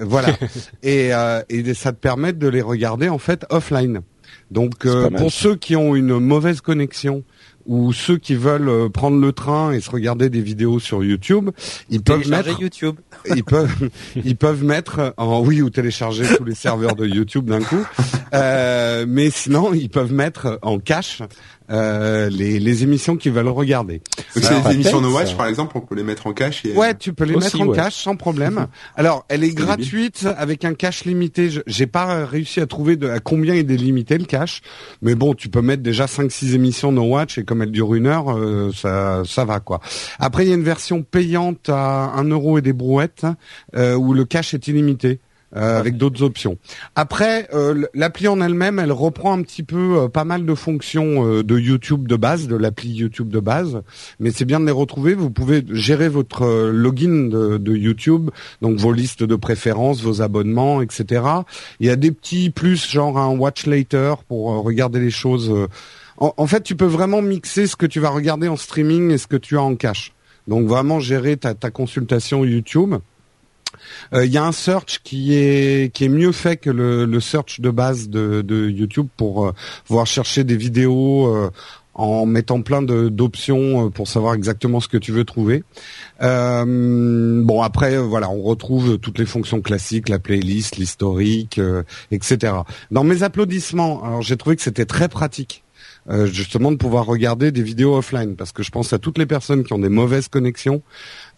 Voilà. *laughs* et, euh, et ça te permet de les regarder en fait offline. Donc euh, pour ceux qui ont une mauvaise connexion ou ceux qui veulent euh, prendre le train et se regarder des vidéos sur YouTube, ils peuvent mettre YouTube. *laughs* ils peuvent ils peuvent mettre en oui ou télécharger tous les serveurs de YouTube d'un coup. Euh, mais sinon, ils peuvent mettre en cache euh, les, les émissions qu'ils veulent regarder. Donc c'est les émissions No Watch, par exemple, on peut les mettre en cache. Et... Ouais, tu peux les mettre en cache sans problème. *laughs* Alors, elle est, gratuite avec un cache limité. J'ai pas réussi à trouver de, à combien il est limité le cache, mais bon, tu peux mettre déjà 5-6 émissions No Watch et comme elle dure une heure, euh, ça, ça va quoi. Après, il y a une version payante à 1 euro et des brouettes euh, où le cache est illimité. Euh, avec d'autres options. Après, euh, l'appli en elle-même, elle reprend un petit peu euh, pas mal de fonctions de YouTube de base, de l'appli YouTube de base, mais c'est bien de les retrouver. Vous pouvez gérer votre login de, de, YouTube, donc vos listes de préférences, vos abonnements, etc. Il y a des petits plus, genre un Watch Later pour regarder les choses. En, en, fait, tu peux vraiment mixer ce que tu vas regarder en streaming et ce que tu as en cache. Donc vraiment gérer ta, ta consultation YouTube. Il euh, y a un search qui est qui est mieux fait que le, search de base de, YouTube pour euh, pouvoir chercher des vidéos euh, en mettant plein d'options pour savoir exactement ce que tu veux trouver. bon après voilà, on retrouve toutes les fonctions classiques, la playlist, l'historique, etc. Dans mes applaudissements, j'ai trouvé que c'était très pratique. justement de pouvoir regarder des vidéos offline parce que je pense à toutes les personnes qui ont des mauvaises connexions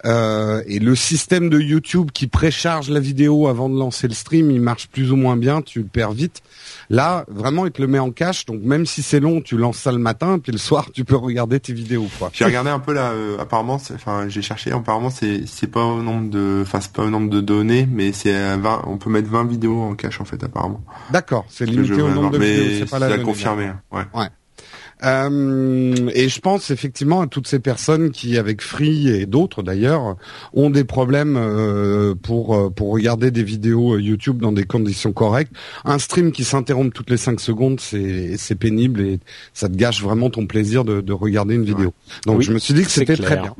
euh, et le système de YouTube qui précharge la vidéo avant de lancer le stream, il marche plus ou moins bien, tu le perds vite. Là, vraiment, il te le met en cache, donc même si c'est long, tu lances ça le matin, puis le soir, tu peux regarder tes vidéos. J'ai regardé un peu là, euh, apparemment, enfin, j'ai cherché, apparemment, c'est c'est pas au nombre de, enfin, c'est pas au nombre de données, mais c'est 20, on peut mettre 20 vidéos en cache en fait, apparemment. D'accord, c'est limité au nombre de vidéos, c'est pas la confirmé, ouais. ouais. Euh, et je pense effectivement à toutes ces personnes qui, avec Free et d'autres d'ailleurs, ont des problèmes euh, pour euh, pour regarder des vidéos YouTube dans des conditions correctes. Un stream qui s'interrompt toutes les 5 secondes, c'est c'est pénible et ça te gâche vraiment ton plaisir de, de regarder une vidéo. Donc je me suis dit que c'était très bien.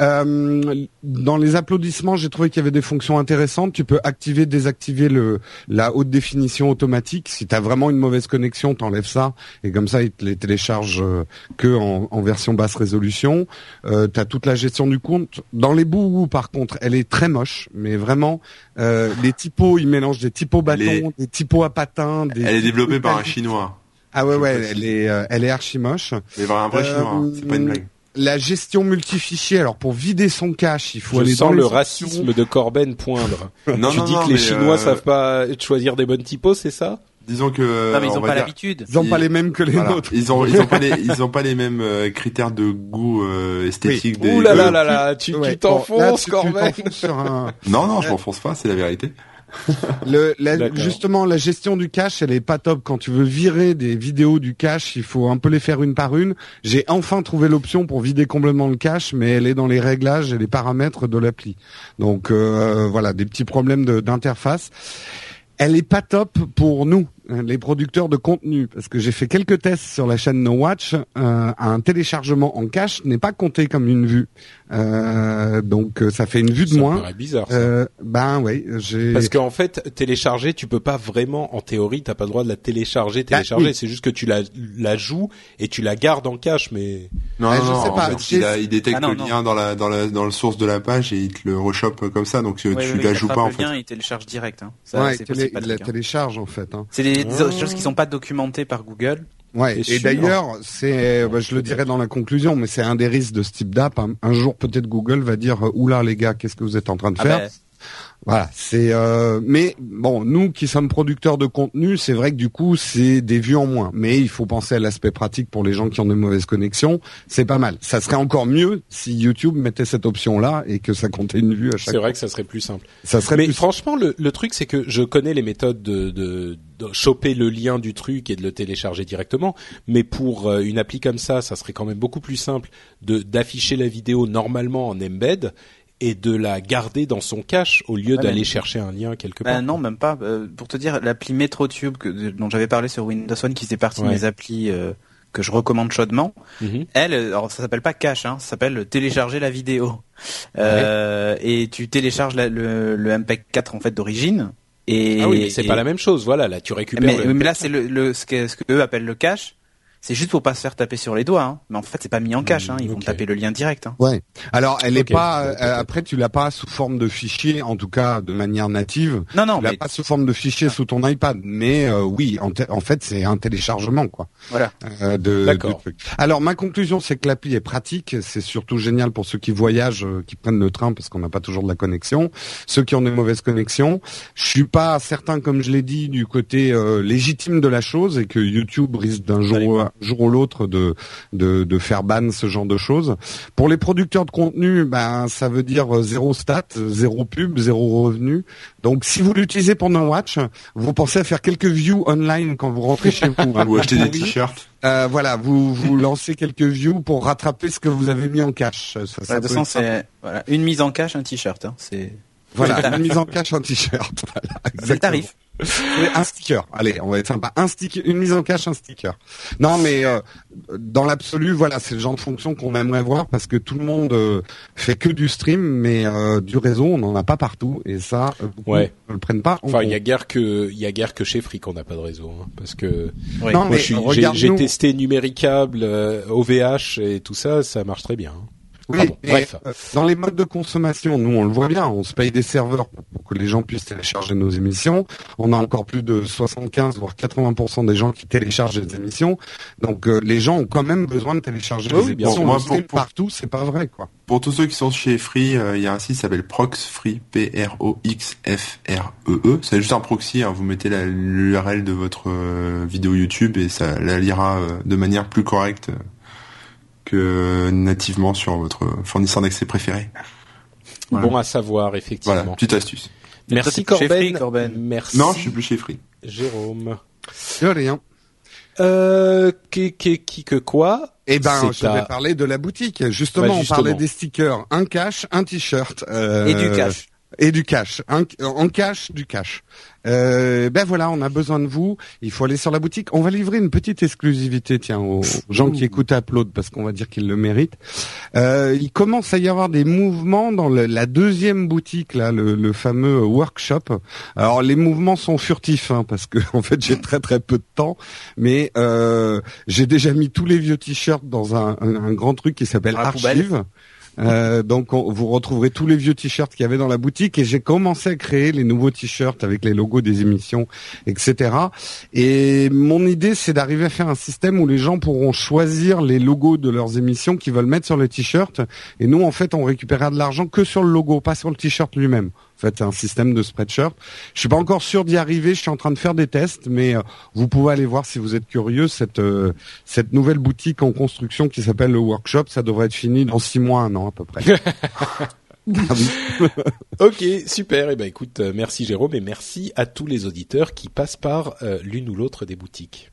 Euh, dans les applaudissements, j'ai trouvé qu'il y avait des fonctions intéressantes. Tu peux activer, désactiver le la haute définition automatique. Si tu as vraiment une mauvaise connexion, t'enlèves ça et comme ça, il te les télécharge euh, que en, en version basse résolution. Euh, tu as toute la gestion du compte. Dans les bouts, par contre, elle est très moche, mais vraiment, euh, les typos, ils mélangent des typos bâtons, des typos à patins. Des elle est développée par un chinois. Ah ouais, ouais, elle est, euh, elle est archi moche. Mais un vrai chinois, hein. c'est pas une blague la gestion multifichier. Alors pour vider son cache, il faut Je aller sens dans le racisme de Corben poindre. *laughs* non, tu non, dis non, que les mais, Chinois euh, savent pas choisir des bonnes typos, c'est ça? Disons que. Non, mais ils on ont va pas l'habitude. Ils ont pas les mêmes que les voilà. nôtres. Ils ont, ils ont pas les, *laughs* ils ont pas les mêmes euh, critères de goût euh, esthétique. des- Ouh là là euh, là là, tu Ouais, t'enfonces, Corben. t'enfonces sur un- Non, non, je m'enfonce pas, c'est la vérité. *laughs* Le, la- D'accord. justement, la gestion du cache, elle est pas top. Quand tu veux virer des vidéos du cache, il faut un peu les faire une par une. J'ai enfin trouvé l'option pour vider complètement le cache, mais elle est dans les réglages et les paramètres de l'appli. Donc euh, voilà, des petits problèmes d'interface. Elle est pas top pour nous, les producteurs de contenu, parce que j'ai fait quelques tests sur la chaîne No Watch. Euh, un téléchargement en cache n'est pas compté comme une vue, Euh, donc euh, ça fait une vue de Ça moins. paraît bizarre. ça. Euh, ben oui, j'ai. Parce qu'en fait, télécharger, tu peux pas vraiment, en théorie, t'as pas le droit de la télécharger, Ah, télécharger. oui. C'est juste que tu la, la joues et tu la gardes en cache, mais Non, non, je non, sais en pas, fait, il, a- il détecte Ah, non, le non. lien dans la, dans la, dans le source de la page et il te le rechoppe comme ça, donc euh, Ouais, tu ouais, la il joues pas en le fait. lien, il télécharge direct. Hein. Ça, ouais, c'est télé- possible, il la hein. télécharge en fait. hein. C'est des, des Ah. choses qui sont pas documentées par Google. Ouais. Et d'ailleurs, c'est, bah, je le dirai dans la conclusion, mais c'est un des risques de ce type d'app. Un, jour, peut-être Google va dire, euh, oula les gars, qu'est-ce que vous êtes en train de Ah faire ben, Voilà. C'est, euh, mais bon, nous qui sommes producteurs de contenu, c'est vrai que du coup, c'est des vues en moins. Mais il faut penser à l'aspect pratique pour les gens qui ont de mauvaises connexions. C'est pas mal. Ça serait encore mieux si YouTube mettait cette option-là et que ça comptait une vue à chaque. c'est vrai que ça serait plus simple. Ça serait Mais plus franchement, le, le truc, c'est que je connais les méthodes de, de, de choper le lien du truc et de le télécharger directement. Mais pour euh, une appli comme ça, ça serait quand même beaucoup plus simple de d'afficher la vidéo normalement en embed et de la garder dans son cache au lieu Ouais, d'aller chercher un lien quelque ben part. non, même pas. Euh, pour te dire, l'appli MetroTube que, dont j'avais parlé sur Windows Phone, qui faisait partie Ouais. de mes applis euh, que je recommande chaudement, Mhm. elle, euh, alors ça s'appelle pas cache, hein, ça s'appelle télécharger la vidéo. Euh, Et tu télécharges la- le, le MPEG 4 en fait d'origine. Et, Ah oui, mais c'est et- pas la même chose. Voilà, là, tu récupères. Mais, le mais là, c'est le, le ce que ce que eux appellent le cache. C'est juste pour pas se faire taper sur les doigts. Hein. Mais en fait, c'est pas mis en cache. Hein. Ils vont taper le lien direct. Hein. Ouais. Alors, elle est pas. euh, après, tu l'as pas sous forme de fichier, en tout cas de manière native. Non, non, tu l'as mais pas sous forme de fichier sous ton iPad, mais euh, oui, en, fait, c'est un téléchargement, quoi. voilà. euh, de, D'accord. de. Alors, ma conclusion, c'est que l'appli est pratique. C'est surtout génial pour ceux qui voyagent, euh, qui prennent le train, parce qu'on n'a pas toujours de la connexion. Ceux qui ont des mauvaises connexions. Je suis pas certain, comme je l'ai dit, du côté euh, légitime de la chose, et que YouTube risque d'un jour, un jour ou l'autre de, de de faire ban ce genre de choses. Pour les producteurs de contenu, ben ça veut dire euh, zéro stat, zéro pub, zéro revenu. Donc, si vous l'utilisez No Watch, vous pensez à faire quelques views online quand vous rentrez chez vous. hein. *laughs* Ou acheter des t-shirts. Euh, voilà, vous vous lancez quelques views pour rattraper ce que vous avez mis en cache. Ça, ça Ouais, de toute façon, c'est voilà, une mise en cache, un t-shirt. Hein. C'est voilà, *laughs* une mise en cache, un t-shirt. *laughs* Voilà, c'est le exactement. tarif. Un sticker. Allez, on va être sympa. Un sticker, une mise en cache, un sticker. Non, mais euh, dans l'absolu, voilà, c'est le genre de fonction qu'on aimerait voir parce que tout le monde euh, fait que du stream, mais euh, du réseau, on n'en a pas partout, et ça, euh, beaucoup Ouais. ne le prennent pas. en Enfin, il y a guère que il y a guère que chez Free qu'on n'a pas de réseau, hein, parce que Oui. Non, moi, mais je suis- j'ai regarde j'ai nous. testé numéricable, euh, OVH et tout ça, ça marche très bien. hein. Oui, Pardon, bref. euh, dans les modes de consommation, nous on le voit bien, on se paye des serveurs pour, que les gens puissent télécharger nos émissions. On a encore plus de 75 voire 80% des gens qui téléchargent les émissions. Donc euh, les gens ont quand même besoin de télécharger Oui, les émissions. sûr. On Moi, le stream pour- pour- partout, c'est pas vrai quoi. Pour tous ceux qui sont chez Free, euh, il y a un site qui s'appelle Prox Free, P-R-O-X-F-R-E-E. E C'est juste un proxy, hein, vous mettez l'URL de votre euh, vidéo YouTube et ça la lira de manière plus correcte que nativement sur votre fournisseur d'accès préféré. Voilà. Bon à savoir, Voilà, effectivement. petite astuce. Merci Corben. Free, Corben. Merci. Non, je suis plus chez Free. Jérôme. De rien. Euh, qui, qui, qui que quoi? Eh ben, je vais ta- parler de la boutique. Justement, Bah, on parlait des stickers, un cash, un t-shirt. euh, Et du cash. Et du cash, en cash, du cash. Euh, ben voilà, on a besoin de vous. Il faut aller sur la boutique. On va livrer une petite exclusivité, tiens, aux gens qui écoutent Upload parce qu'on va dire qu'ils le méritent. Euh, il commence à y avoir des mouvements dans la deuxième boutique, là, le, fameux workshop. Alors les mouvements sont furtifs, hein, parce que *laughs* en fait j'ai très très peu de temps, mais euh, j'ai déjà mis tous les vieux t-shirts dans un, grand truc qui s'appelle Archive. Euh, donc vous retrouverez tous les vieux t-shirts qu'il y avait dans la boutique et j'ai commencé à créer les nouveaux t-shirts avec les logos des émissions, etc. Et mon idée c'est d'arriver à faire un système où les gens pourront choisir les logos de leurs émissions qu'ils veulent mettre sur le t-shirt et nous en fait on récupérera de l'argent que sur le logo, pas sur le t-shirt lui-même. En fait, un système de spreadshirt. Je suis pas encore sûr d'y arriver. Je suis en train de faire des tests, mais euh, vous pouvez aller voir si vous êtes curieux cette euh, cette nouvelle boutique en construction qui s'appelle le Workshop. Ça devrait être fini dans six mois, un an à peu près. *laughs* *laughs* Ok, super. Et eh ben écoute, euh, merci Jérôme et merci à tous les auditeurs qui passent par l'une ou l'autre des boutiques.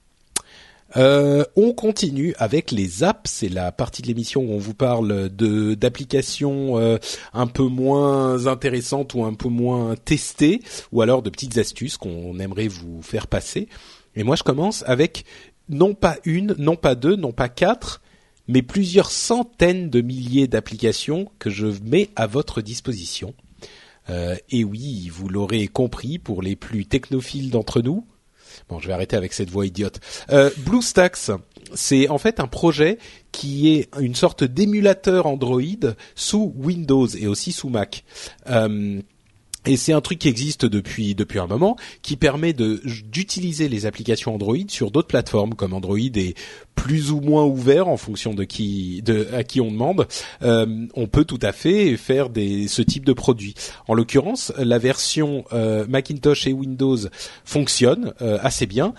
Euh, on continue avec les apps. C'est la partie de l'émission où on vous parle de d'applications euh, un peu moins intéressantes ou un peu moins testées, ou alors de petites astuces qu'on aimerait vous faire passer. Et moi, je commence avec non pas une, non pas deux, non pas quatre, mais plusieurs centaines de milliers d'applications que je mets à votre disposition. Euh, et oui, vous l'aurez compris, pour les plus technophiles d'entre nous, Bon, je vais arrêter avec cette voix idiote. Euh, BlueStacks, c'est en fait un projet qui est une sorte d'émulateur Android sous Windows et aussi sous Mac. Euh, et c'est un truc qui existe depuis depuis un moment, qui permet d'utiliser les applications Android sur d'autres plateformes comme Android est plus ou moins ouvert en fonction de qui de à qui on demande. Euh, on peut tout à fait faire des ce type de produit. En l'occurrence, la version euh, Macintosh et Windows fonctionne euh, assez bien,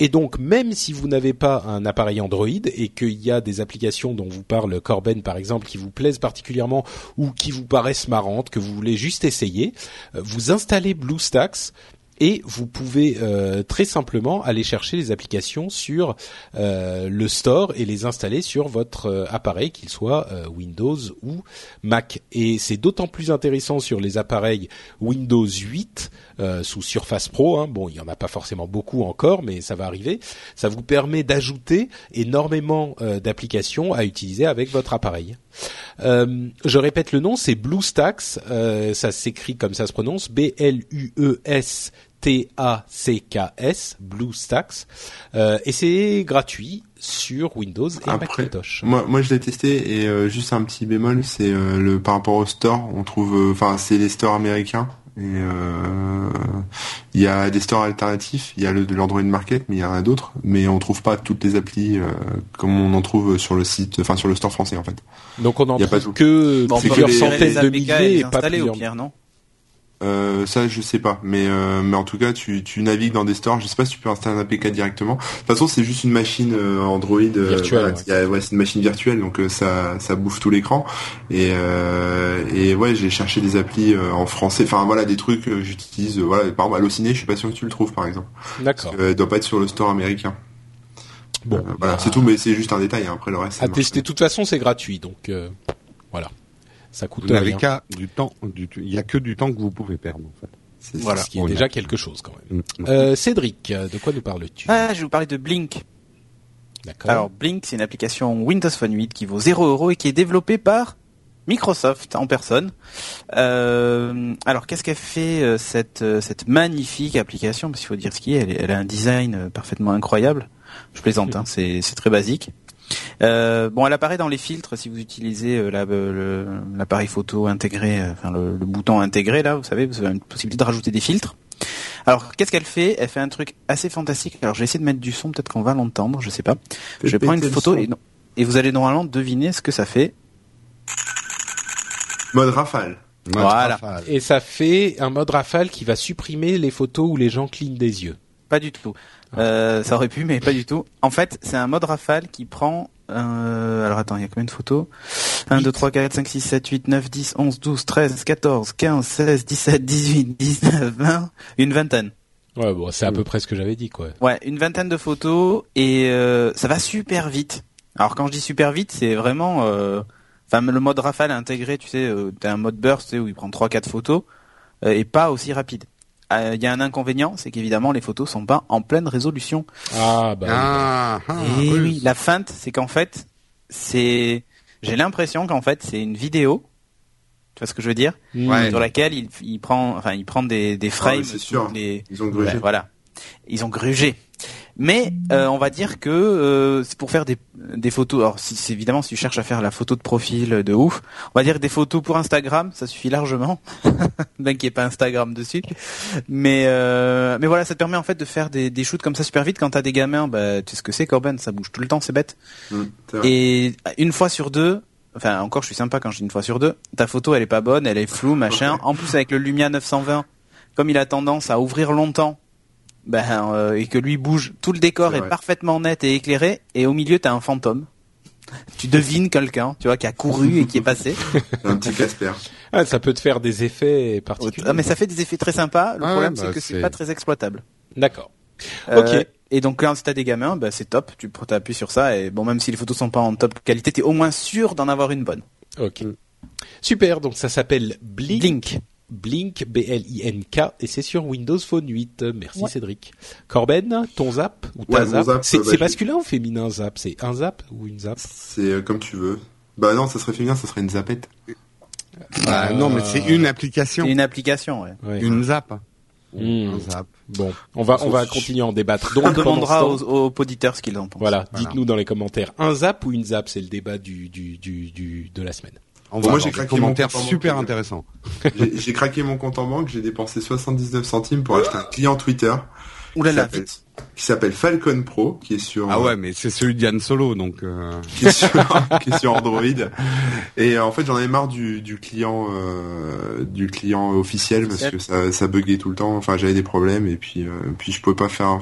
et donc, même si vous n'avez pas un appareil Android et qu'il y a des applications dont vous parle Corben par exemple qui vous plaisent particulièrement ou qui vous paraissent marrantes, que vous voulez juste essayer, euh, vous installez BlueStacks et vous pouvez euh, très simplement aller chercher les applications sur euh, le store et les installer sur votre appareil, qu'il soit Windows ou Mac. Et c'est d'autant plus intéressant sur les appareils Windows 8 sous Surface Pro. Hein. Bon, il y en a pas forcément beaucoup encore, mais ça va arriver. Ça vous permet d'ajouter énormément d'applications à utiliser avec votre appareil. je répète le nom, c'est BlueStacks. ça s'écrit comme ça se prononce, B-L-U-E-S T-A-C-K-S, BlueStacks, euh, et c'est gratuit sur Windows et Macintosh. Moi, moi, je l'ai testé et euh, juste un petit bémol, c'est euh, le par rapport au store, on trouve, enfin, c'est les stores américains. Et il y a des stores alternatifs, il y a le de l'Android Market, mais il y en a d'autres, mais on trouve pas toutes les applis comme on en trouve sur le site, enfin sur le store français en fait. Donc on en trouve que plusieurs centaines de milliers et pas plusieurs. non? Euh, ça je sais pas, mais euh, mais en tout cas tu, tu navigues dans des stores. Je sais pas si tu peux installer un APK directement. De toute façon c'est juste une machine euh, Android virtuelle. ouais, c'est une machine virtuelle donc ça ça bouffe tout l'écran et et ouais j'ai cherché des applis en français. Enfin voilà des trucs que j'utilise. voilà par exemple Allociné je suis pas sûr que tu le trouves par exemple. D'accord. Il doit pas être sur le store américain. Bon, voilà, c'est tout, mais c'est juste un détail. Hein. Après le reste. À tester. De toute façon, c'est gratuit, donc voilà ça coûte vous rien. qu'à du temps, il y a que du temps que vous pouvez perdre en fait. Voilà, ce qui est déjà quelque chose quand même. Mm. Euh, Cédric, de quoi nous parles-tu? Ah, Je vais vous parler de Blink. D'accord. Alors Blink, c'est une application Windows Phone 8 qui vaut 0 euros et qui est développée par Microsoft en personne. Euh, alors qu'est-ce qu'elle fait euh, cette cette magnifique application? Parce qu'il faut dire ce qui est, elle, a un design parfaitement incroyable. Je plaisante, hein, c'est c'est très basique. Euh, bon, elle apparaît dans les filtres si vous utilisez euh, l'appareil photo intégré, euh, enfin le, bouton intégré là, vous savez, vous avez une possibilité de rajouter des filtres. Alors, qu'est-ce qu'elle fait? Elle fait un truc assez fantastique. Alors, je vais essayer de mettre du son, peut-être qu'on va l'entendre, je sais pas. Je vais prendre une photo et, et vous allez normalement deviner ce que ça fait. Mode rafale. voilà. Et ça fait un mode rafale qui va supprimer les photos où les gens clignent des yeux. Pas du tout. Euh, ça aurait pu, mais pas du tout. En fait, c'est un mode rafale qui prend... Euh, alors attends, il y a combien de photos? 1, 2, 3, 4, 5, 6, 7, 8, 9, 10, 11, 12, 13, 14, 15, 16, 17, 18, 19, 20, une vingtaine. Ouais, bon, c'est à peu près ce que j'avais dit, quoi. Ouais, une vingtaine de photos et euh, ça va super vite. Alors quand je dis super vite, c'est vraiment... Euh, enfin, le mode rafale intégré, tu sais, euh, t'as un mode burst tu sais, où il prend 3-4 photos. et pas aussi rapide. Il y a un inconvénient, c'est qu'évidemment les photos sont pas en pleine résolution. Ah bah. Ah, ah, et oui, la feinte, c'est qu'en fait, c'est, j'ai l'impression qu'en fait c'est une vidéo tu vois ce que je veux dire ouais. Sur laquelle il, il, prend, enfin, il prend des, des frames. c'est sûr. Les... Ils ont grugé. voilà. Ils ont grugé. Mais euh, on va dire que euh, c'est pour faire des, des photos. Alors, si, c'est évidemment, si tu cherches à faire la photo de profil de ouf, on va dire des photos pour Instagram, ça suffit largement. Bien qu'il n'y ait pas Instagram dessus. Mais euh, mais voilà, ça te permet en fait de faire des, des shoots comme ça super vite. Quand t'as des gamins, bah, tu sais ce que c'est, Corben, ça bouge tout le temps, c'est bête. Mmh. Et une fois sur deux, enfin encore je suis sympa quand je dis une fois sur deux, ta photo elle est pas bonne, elle est floue, machin. En plus avec le Lumia 920, comme il a tendance à ouvrir longtemps, ben euh, et que lui bouge, tout le décor est, parfaitement net et éclairé, et au milieu t'as un fantôme. *laughs* Tu devines quelqu'un, tu vois, qui a couru et qui est passé. *laughs* Un petit Casper. Ah, ça peut te faire des effets particuliers. Ah, mais ça fait des effets très sympas. Le Ouais, problème bah, c'est que c'est c'est- pas très exploitable. D'accord. Euh, Ok. Et donc quand t'as des gamins, bah, c'est top. Tu appuies sur ça et bon même si les photos sont pas en top qualité, t'es au moins sûr d'en avoir une bonne. Ok. Super. Donc ça s'appelle Blink. Blink. Blink, B-L-I-N-K, et c'est sur Windows Phone 8. Merci Ouais. Cédric. Corben, ton zap ou ta Ouais, zap, zap, C'est bah, c'est je- masculin ou féminin zap? C'est un zap ou une zap? C'est euh, comme tu veux. Bah non, ça serait féminin, ça serait une zapette. Bah, Euh, non, mais c'est une application, C'est une application, ouais. Ouais. une zap. Hmm. Un zap. Bon, on va on va continuer à en débattre. Donc On demandera aux, auditeurs ce qu'ils en pensent. Voilà, Voilà. dites-nous dans les commentaires. Un zap ou une zap, c'est le débat du du du, du de la semaine. On Bon, va moi, j'ai craqué mon compte en super banque. intéressants. *laughs* J'ai craqué mon compte en banque, j'ai dépensé 79 centimes pour acheter un client Twitter Ouh là qui s'appelle- vite. qui s'appelle Falcon Pro, qui est sur Ah ouais, mais c'est celui d'Yann Solo, donc. euh, qui est sur, *laughs* qui est sur Android. Et euh, en fait, j'en ai marre du, du client euh, du client officiel parce que ça, ça buguait tout le temps. Enfin, j'avais des problèmes et puis euh, puis je pouvais pas faire.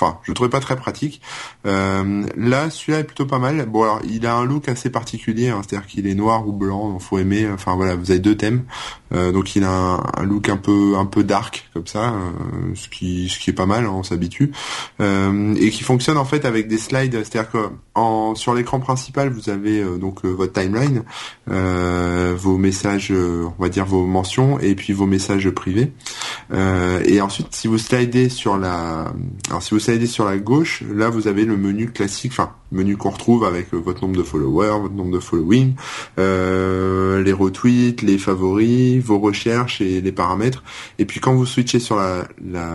Enfin, je le trouvais pas très pratique. Euh, là, celui-là est plutôt pas mal. Bon, alors, il a un look assez particulier, hein, c'est-à-dire qu'il est noir ou blanc. Donc, faut aimer. Enfin, voilà, vous avez deux thèmes. Euh, donc, il a un, un look un peu un peu dark comme ça, euh, ce qui ce qui est pas mal. hein, on s'habitue. Euh, et qui fonctionne en fait avec des slides. C'est-à-dire que en, sur l'écran principal, vous avez euh, donc euh, votre timeline, vos messages, on va dire vos mentions, et puis vos messages privés. Et ensuite, si vous slidez sur la, alors si vous slidez sur la gauche, là vous avez le menu classique, enfin menu qu'on retrouve avec euh, votre nombre de followers, votre nombre de following, euh, les retweets, les favoris, vos recherches et les paramètres. Et puis quand vous switchez sur la, la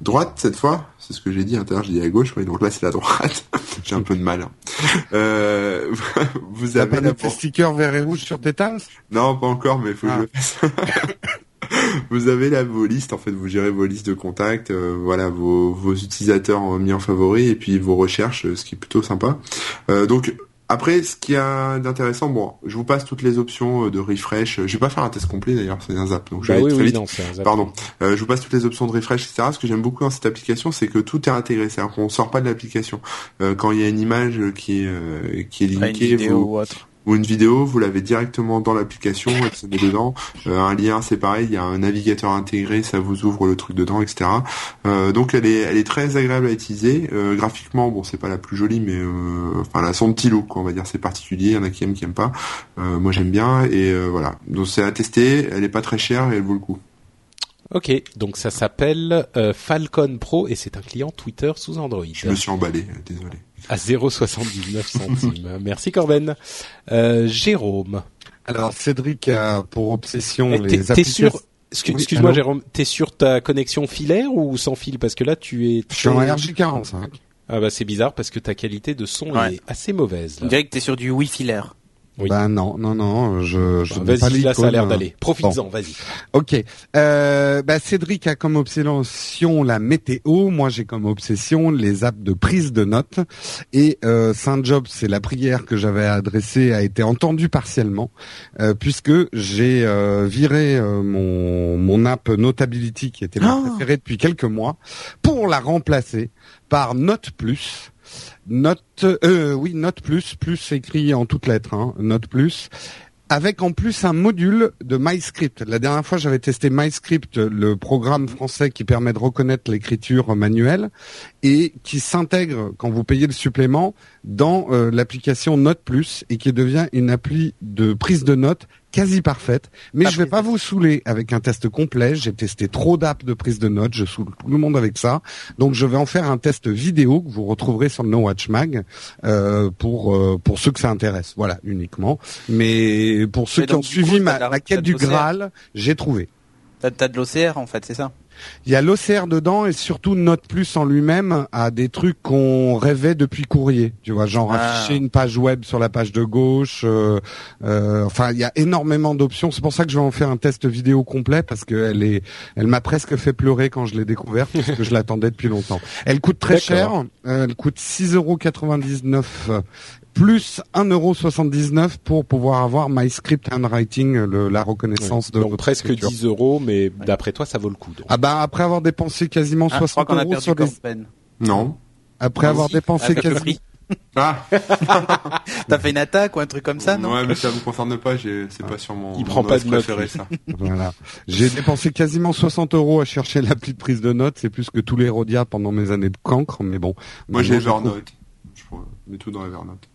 droite cette fois, c'est ce que j'ai dit, à l'intérieur j'ai dit à gauche, oui, donc là c'est la droite. *laughs* j'ai un peu de mal. hein. Euh, *laughs* vous avez pas mis tes stickers vert et rouge sur tes tasses? Non, pas encore, mais il faut que Ah. je le fasse. *laughs* *laughs* vous avez là vos listes, en fait, vous gérez vos listes de contacts, euh, voilà, vos, vos utilisateurs en mis en favori, et puis vos recherches, ce qui est plutôt sympa. Euh, donc, après, ce qui a d'intéressant, bon, je vous passe toutes les options euh, de refresh. Je vais pas faire un test complet d'ailleurs, c'est un zap, donc je Bah vais oui, aller très oui, vite. non, un zap. Pardon. Euh, je vous passe toutes les options de refresh, etc. Ce que j'aime beaucoup dans cette application, c'est que tout est intégré. C'est-à-dire qu'on sort pas de l'application. Euh, quand il y a une image qui est euh, qui est linkée, vidéo vous, ou une vidéo, vous l'avez directement dans l'application, elle se met dedans. Euh, un lien, c'est pareil, il y a un navigateur intégré, ça vous ouvre le truc dedans, etc. Euh, donc elle est, elle est très agréable à utiliser. Euh, graphiquement, bon, c'est pas la plus jolie, mais euh, enfin, elle a son petit look, on va dire, c'est particulier. Il y en a qui aiment, qui aiment pas. Euh, moi, j'aime bien et euh, voilà. Donc c'est à tester. Elle est pas très chère et elle vaut le coup. Ok, donc ça s'appelle euh, Falcon Pro et c'est un client Twitter sous Android Je me suis emballé, euh, désolé. à 0,79 centimes. *laughs* Merci Corben. Euh, Jérôme, Alors, Cédric a pour obsession Eh, les t'es applications. sûr Excu- Oui, Excuse-moi Jérôme, t'es sur ta connexion filaire ou sans fil? Parce que là tu es... Je suis en très- RJ45. Ah bah c'est bizarre parce que ta qualité de son Ouais. est assez mauvaise. On Là. dirait que t'es sur du Wi-Fi l'air. Oui. Bah non, non, non, je, je pas vas-y, là ça a l'air d'aller. Profites-en, vas-y. Ok. Euh, bah Cédric a comme obsession la météo. Moi, j'ai comme obsession les apps de prise de notes. Et euh, Saint Job, c'est la prière que j'avais adressée, a été entendue partiellement, euh, puisque j'ai euh, viré euh, mon mon app Notability, qui était ma Oh préférée depuis quelques mois, pour la remplacer par Note Plus. Note, euh, oui, Note Plus, plus écrit en toutes lettres, hein, Note Plus avec en plus un module de MyScript. La dernière fois, j'avais testé MyScript, le programme français qui permet de reconnaître l'écriture manuelle et qui s'intègre quand vous payez le supplément dans euh, l'application Note Plus et qui devient une appli de prise de notes quasi parfaite, mais je vais pas vous saouler avec un test complet. J'ai testé trop d'apps de prise de notes, je saoule tout le monde avec ça. Donc je vais en faire un test vidéo que vous retrouverez sur le No Watch Mag euh, pour euh, pour ceux que ça intéresse. Voilà, uniquement. Mais pour ceux qui ont suivi ma, quête du Graal, j'ai trouvé. T'as as de l'OCR en fait, c'est ça? Il y a l'OCR dedans et surtout Note Plus en lui-même a des trucs qu'on rêvait depuis courrier. Tu vois, genre ah. afficher une page web sur la page de gauche. Euh, euh, enfin, il y a énormément d'options. C'est pour ça que je vais en faire un test vidéo complet parce qu'elle est, elle m'a presque fait pleurer quand je l'ai découverte parce que je l'attendais depuis longtemps. Elle coûte très cher. elle coûte 6,99 euros plus 1,79€ pour pouvoir avoir MyScript Handwriting, le, la reconnaissance de donc presque 10 euros, mais d'après toi, ça vaut le coup. Ah bah après avoir dépensé quasiment 60 ah, euros sur des... Non. Après avoir dépensé quasiment... Ah. *laughs* T'as fait une attaque ou un truc comme ça, non? Ouais, mais ça vous concerne pas. C'est pas sur mon. Il prend pas de notes. ça. *laughs* voilà. J'ai dépensé quasiment 60 euros à chercher l'appli de prise de notes. C'est plus que tous les Rodia pendant mes années de cancre, mais bon. Moi, j'ai Evernote. Je mets tout dans Evernote.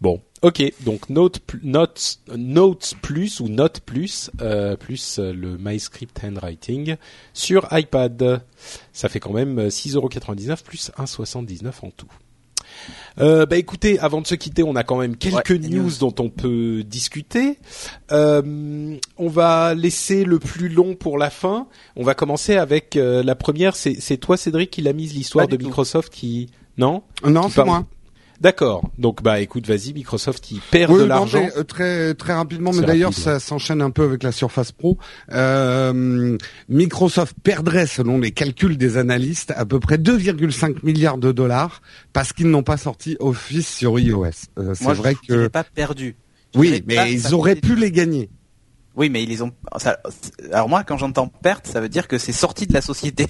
Bon, ok, donc Note, Note, Notes Plus ou Note Plus, euh, plus euh, le MyScript Handwriting sur iPad. Ça fait quand même 6,99€ plus 1,79€ en tout. Euh, bah écoutez, avant de se quitter, on a quand même quelques news, dont on peut discuter. Euh, on va laisser le plus long pour la fin. On va commencer avec euh, la première. C'est toi, Cédric, qui l'a mise l'histoire de Microsoft qui non? Non, c'est moi. D'accord. Donc bah écoute, vas-y, Microsoft il perd de l'argent. Euh, très très rapidement, mais d'ailleurs ça s'enchaîne un peu avec la Surface Pro. Euh, Microsoft perdrait, selon les calculs des analystes, à peu près 2,5 milliards de dollars parce qu'ils n'ont pas sorti Office sur iOS. Euh, c'est vrai je que pas perdu. oui, mais ils auraient pu les gagner. Oui, mais ils les ont. Alors moi, quand j'entends perte, ça veut dire que c'est sorti de la société.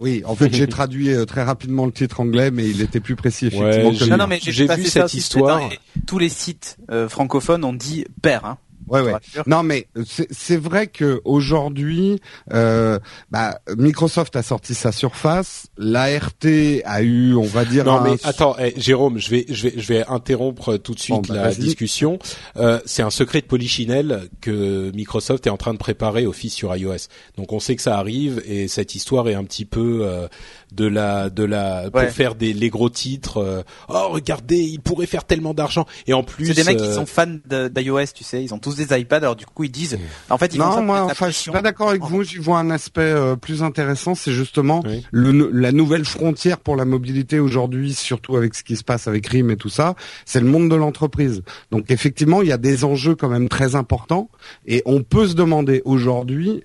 Oui, en fait, j'ai *laughs* traduit euh, très rapidement le titre anglais, mais il était plus précis effectivement. Ouais, non, non, mais j'ai vu cette histoire. tous les sites euh, francophones ont dit père. Hein. Ouais, ouais. Non, mais c'est vrai que aujourd'hui, euh, bah, Microsoft a sorti sa Surface, l'ART a eu, on va dire. Non, mais attends, eh, Jérôme, je vais, je vais, je vais interrompre tout de suite bah, la discussion. Euh, c'est un secret de polichinelle que Microsoft est en train de préparer Office sur iOS. Donc on sait que ça arrive et cette histoire est un petit peu euh, de la de la pour faire des les gros titres euh, oh regardez il pourrait faire tellement d'argent. Et en plus c'est des mecs qui euh, sont fans d'iOS tu sais ils ont tous des iPads alors du coup ils disent en fait ils non moi enfin je suis pas d'accord avec vous je vois un aspect euh, plus intéressant c'est justement le, la nouvelle frontière pour la mobilité aujourd'hui surtout avec ce qui se passe avec RIM et tout ça c'est le monde de l'entreprise. Donc effectivement il y a des enjeux quand même très importants et on peut se demander aujourd'hui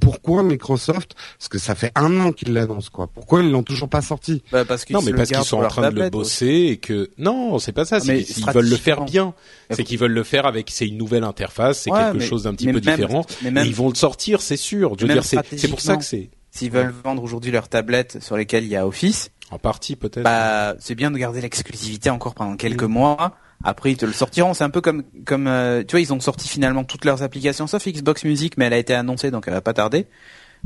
pourquoi Microsoft parce que ça fait un an qu'il l'annonce quoi pourquoi ils l'ont toujours pas sorti? Bah parce Non, mais parce qu'ils sont en train de le bosser et que non, c'est pas ça. C'est ah, qu'ils veulent le faire bien. C'est qu'ils veulent le faire avec. C'est une nouvelle interface. C'est quelque chose d'un petit peu différent. Mais ils vont le sortir, c'est sûr. Je veux dire, c'est pour ça que c'est. S'ils veulent vendre aujourd'hui leurs tablettes sur lesquelles il y a Office, en partie peut-être. Bah, c'est bien de garder l'exclusivité encore pendant quelques mois. Après, ils te le sortiront. C'est un peu comme, comme, euh, tu vois, ils ont sorti finalement toutes leurs applications sauf Xbox Music, mais elle a été annoncée, donc elle va pas tarder.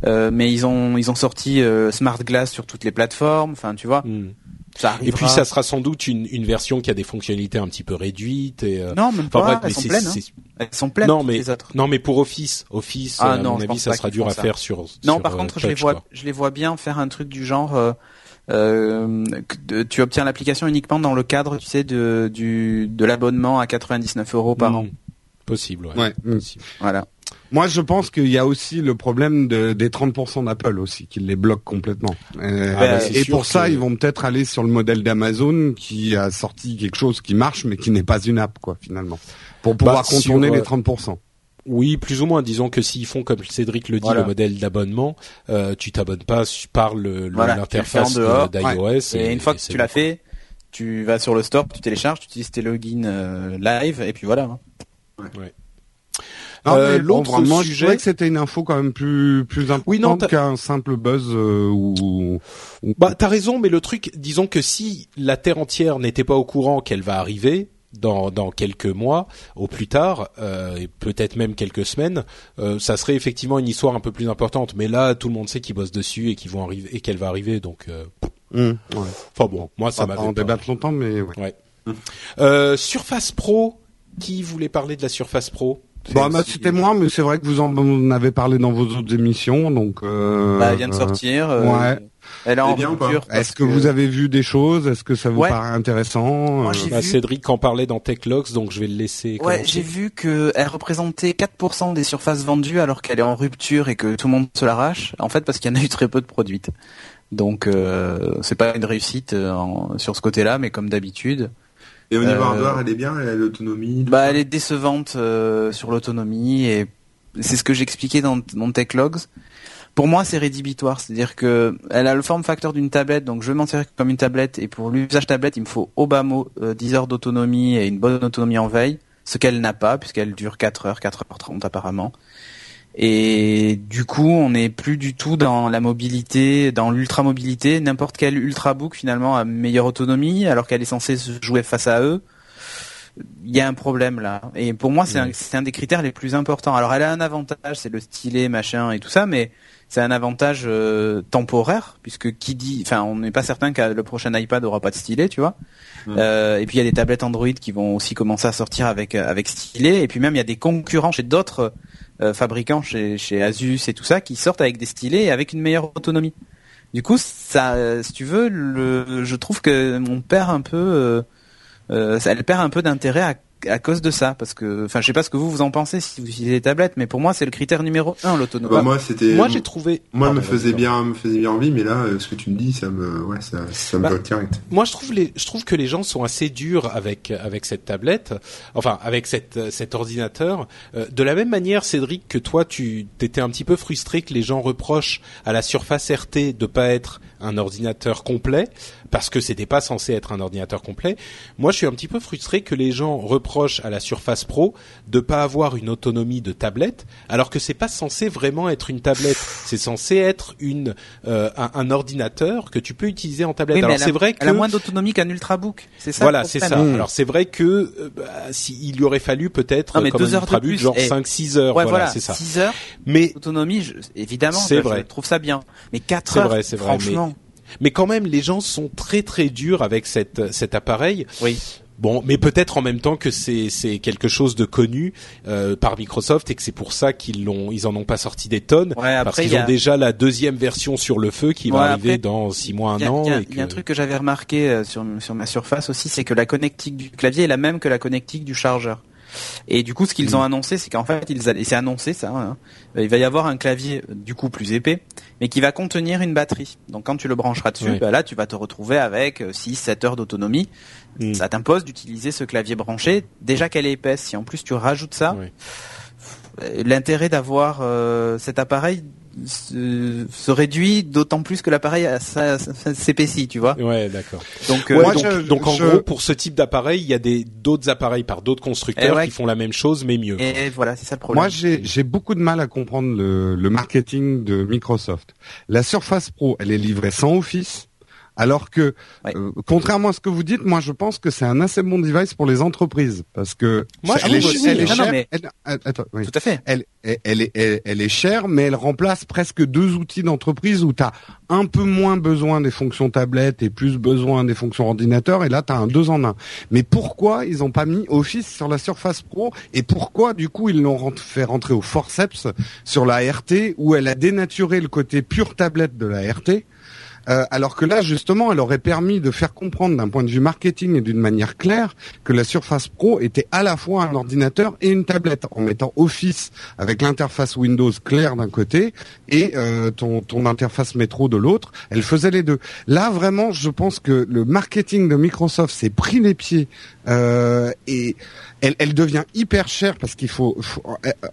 Euh, mais ils ont ils ont sorti euh, Smart Glass sur toutes les plateformes. Enfin, tu vois. Hmm. Ça et puis ça sera sans doute une, une version qui a des fonctionnalités un petit peu réduites et euh... non même pas elles, sont pleines, hein. elles sont pleines non mais les autres. non mais pour Office Office ah, à non, mon avis ça sera dur à faire sur non par contre je les vois je les vois bien faire un truc du genre euh, euh, tu obtiens l'application uniquement dans le cadre tu sais de du de l'abonnement à 99 euros par hmm. an possible ouais, ouais. Possible. voilà moi, je pense qu'il y a aussi le problème de, des 30% d'Apple aussi, qui les bloque complètement. Euh, ah bah, et pour ça, ils vont peut-être aller sur le modèle d'Amazon, qui a sorti quelque chose qui marche, mais qui n'est pas une app, quoi, finalement, pour pouvoir bah, contourner les 30%. Euh, oui, plus ou moins. Disons que s'ils font comme Cédric le dit, le modèle d'abonnement, euh, tu t'abonnes pas par le l'interface d'iOS. Et, une fois que tu l'as fait, tu vas sur le store, tu télécharges, tu utilises tes logins euh, live, et puis voilà. Hein. Ouais. Euh, l'autre sujet, je trouvais que c'était une info quand même plus plus importante qu'un simple buzz euh, ou, ou. Bah t'as raison, mais le truc, disons que si la terre entière n'était pas au courant qu'elle va arriver, dans, dans quelques mois au plus tard euh, et peut-être même quelques semaines euh, ça serait effectivement une histoire un peu plus importante mais là tout le monde sait qu'ils bossent dessus et qu'ils vont arriver et qu'elle va arriver donc euh, mmh, ouais. enfin bon moi ça m'a longtemps mais ouais, ouais. Surface Pro qui voulait parler de la Surface Pro? Bon, bah, c'était moi, mais c'est vrai que vous en avez parlé dans vos autres émissions, donc. Euh, bah, elle vient de sortir. Euh, ouais. Elle est en rupture. Est-ce que, vous avez vu des choses? Est-ce que ça vous paraît intéressant? Moi, bah, Cédric en parlait dans TechLogs, donc je vais le laisser. Ouais, j'ai vu que elle représentait 4% des surfaces vendues alors qu'elle est en rupture et que tout le monde se l'arrache. En fait, parce qu'il y en a eu très peu de produites. Donc, euh, c'est pas une réussite euh, sur ce côté-là, mais comme d'habitude. Et au niveau hardware, elle est bien, elle a l'autonomie. Bah, elle est décevante sur l'autonomie et c'est ce que j'expliquais dans, dans TechLogs pour moi, c'est rédhibitoire. C'est-à-dire que elle a le form factor d'une tablette, donc je vais m'en servir comme une tablette. Et pour l'usage tablette, il me faut au bas mot 10 heures d'autonomie et une bonne autonomie en veille, ce qu'elle n'a pas, puisqu'elle dure 4 heures, 4 heures 30 apparemment. Et du coup, on n'est plus du tout dans la mobilité, dans l'ultra mobilité. N'importe quel ultrabook finalement a meilleure autonomie, alors qu'elle est censée se jouer face à eux. Il y a un problème là. Et pour moi, c'est un, un, des critères les plus importants. Alors, elle a un avantage, c'est le stylet, machin et tout ça, mais c'est un avantage euh, temporaire puisque qui dit, enfin, on n'est pas certain que le prochain iPad aura pas de stylet, tu vois. Euh, et puis il y a des tablettes Android qui vont aussi commencer à sortir avec euh, avec stylet. Et puis même il y a des concurrents chez d'autres fabricants, chez chez Asus et tout ça, qui sortent avec des stylets et avec une meilleure autonomie. Du coup, ça, si tu veux, je trouve que on perd un peu, euh, elle perd un peu d'intérêt à à cause de ça parce que enfin je sais pas ce que vous vous en pensez si vous utilisez des tablettes mais pour moi c'est le critère numéro un l'autonomie. Bah, moi c'était moi j'ai trouvé moi me faisait bien me faisait bien envie mais là euh, ce que tu me dis ça me ouais ça, ça me bah, direct. moi je trouve les je trouve que les gens sont assez durs avec avec cette tablette enfin avec cette cet ordinateur. Euh, de la même manière Cédric que toi tu t'étais un petit peu frustré que les gens reprochent à la Surface RT de pas être un ordinateur complet parce que c'était pas censé être un ordinateur complet. Moi, je suis un petit peu frustré que les gens reprochent à la Surface Pro de pas avoir une autonomie de tablette, alors que c'est pas censé vraiment être une tablette. C'est censé être une euh, un, ordinateur que tu peux utiliser en tablette. alors c'est vrai elle a moins d'autonomie qu'un ultrabook. C'est ça. Voilà, c'est ça. Mmh. Alors c'est vrai que euh, bah, si, il lui aurait fallu peut-être comme un ultrabook genre 5-6 heures. voilà, c'est ça. 6 heures. Mais autonomie, évidemment, c'est vrai. Je trouve ça bien. Mais 4 heures, vrai, franchement. Vrai, mais quand même, les gens sont très très durs avec cette, cet appareil. Oui. Bon, mais peut-être en même temps que c'est c'est quelque chose de connu euh, par Microsoft et que c'est pour ça qu'ils l'ont ils en ont pas sorti des tonnes parce qu'ils ont déjà la deuxième version sur le feu qui va arriver dans six mois un an. Il y, a un truc que j'avais remarqué euh, sur sur ma surface aussi, c'est que la connectique du clavier est la même que la connectique du chargeur. Et du coup, ce qu'ils ont annoncé, c'est qu'en fait, ils et c'est annoncé ça, hein, il va y avoir un clavier du coup plus épais, mais qui va contenir une batterie. Donc quand tu le brancheras dessus, bah là, tu vas te retrouver avec 6-7 euh, heures d'autonomie. Mm. Ça t'impose d'utiliser ce clavier branché. Déjà qu'elle est épaisse, si en plus tu rajoutes ça, l'intérêt d'avoir euh, cet appareil se, réduit d'autant plus que l'appareil s'épaissit, tu vois. Ouais, d'accord. Donc, euh, donc, en gros, pour ce type d'appareil, il y a des d'autres appareils par d'autres constructeurs qui font la même chose mais mieux. Et, voilà, c'est ça le problème. Moi, j'ai beaucoup de mal à comprendre le, le marketing de Microsoft. La Surface Pro, elle est livrée sans Office. Alors que, euh, contrairement à ce que vous dites, moi je pense que c'est un assez bon device pour les entreprises parce que moi, elle, est, chère. Tout à fait. Elle, elle, est, elle, est chère, mais elle remplace presque deux outils d'entreprise où tu as un peu moins besoin des fonctions tablettes et plus besoin des fonctions ordinateur. Et là, tu as un deux en un. Mais pourquoi ils n'ont pas mis Office sur la Surface Pro et pourquoi du coup ils l'ont fait rentrer au forceps sur la RT où elle a dénaturé le côté pure tablette de la RT euh, alors que là, justement, elle aurait permis de faire comprendre d'un point de vue marketing et d'une manière claire que la Surface Pro était à la fois un ordinateur et une tablette, en mettant Office avec l'interface Windows claire d'un côté et euh, ton, ton interface métro de l'autre. Elle faisait les deux. Là, vraiment, je pense que le marketing de Microsoft s'est pris les pieds euh, et elle, devient hyper chère parce qu'il faut,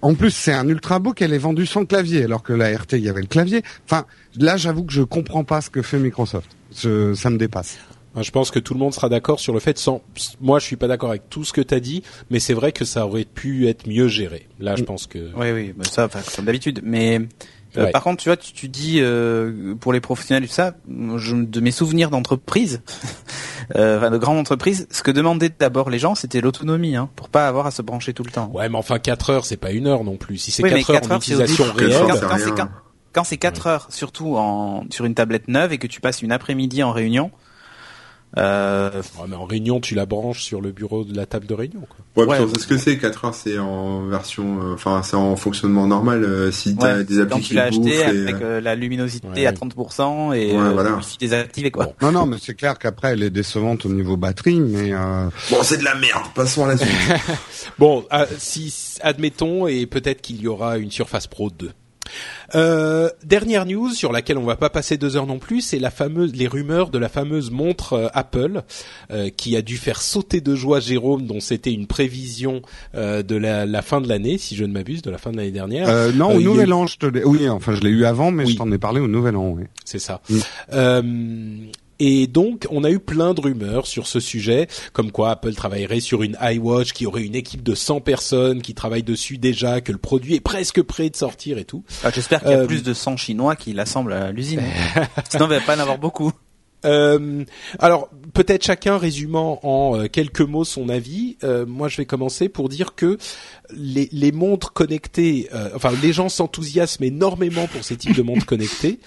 En plus, c'est un ultrabook. Elle est vendue sans clavier, alors que la RT, il y avait le clavier. Enfin, là, j'avoue que je comprends pas ce que fait Microsoft. ça me dépasse. Je pense que tout le monde sera d'accord sur le fait. Sans moi, je suis pas d'accord avec tout ce que tu as dit, mais c'est vrai que ça aurait pu être mieux géré. Là, je mm. pense que. Oui, oui, ça, comme d'habitude. Mais euh, par contre, tu vois, tu, dis euh, pour les professionnels, ça, je, de mes souvenirs d'entreprise, *laughs* euh, enfin de grandes entreprises, ce que demandaient d'abord les gens, c'était l'autonomie, hein, pour pas avoir à se brancher tout le temps. Ouais, mais enfin 4 heures, c'est pas une heure non plus. Si c'est 4, heures en utilisation réelle, quand, c'est 4 heures, surtout en sur une tablette neuve et que tu passes une après-midi en réunion, Euh... mais en réunion, tu la branches sur le bureau de la table de réunion. Quoi. Ouais, ouais ce que c'est. 4 heures, c'est en version, euh, enfin, c'est en fonctionnement normal. Euh, si t'as des applications. Donc tu l'as acheté avec euh, la luminosité à 30% et ouais, voilà. désactivé quoi. Non, non, mais c'est clair qu'après elle est décevante au niveau batterie, mais. Bon, c'est de la merde. Passons à la suite. *laughs* bon, si admettons et peut-être qu'il y aura une Surface Pro 2. Euh, dernière news sur laquelle on va pas passer deux heures non plus, c'est la fameuse, les rumeurs de la fameuse montre euh, Apple euh, qui a dû faire sauter de joie Jérôme, dont c'était une prévision de la, fin de l'année, si je ne m'abuse, de la fin de l'année dernière. non, au Nouvel An, je te oui, enfin je l'ai eu avant, mais je t'en ai parlé au Nouvel An. Oui. C'est ça. Mm. Et donc, on a eu plein de rumeurs sur ce sujet, comme quoi Apple travaillerait sur une iWatch, qui aurait une équipe de 100 personnes qui travaillent dessus déjà, que le produit est presque prêt de sortir et tout. Ah, j'espère qu'il y a euh, plus de 100 Chinois qui l'assemblent à l'usine. *laughs* Sinon, il va pas en avoir beaucoup. Euh, alors peut-être chacun résumant en euh, quelques mots son avis. Euh, moi, je vais commencer pour dire que les, les montres connectées, enfin les gens s'enthousiasment énormément pour ces types de montres connectées.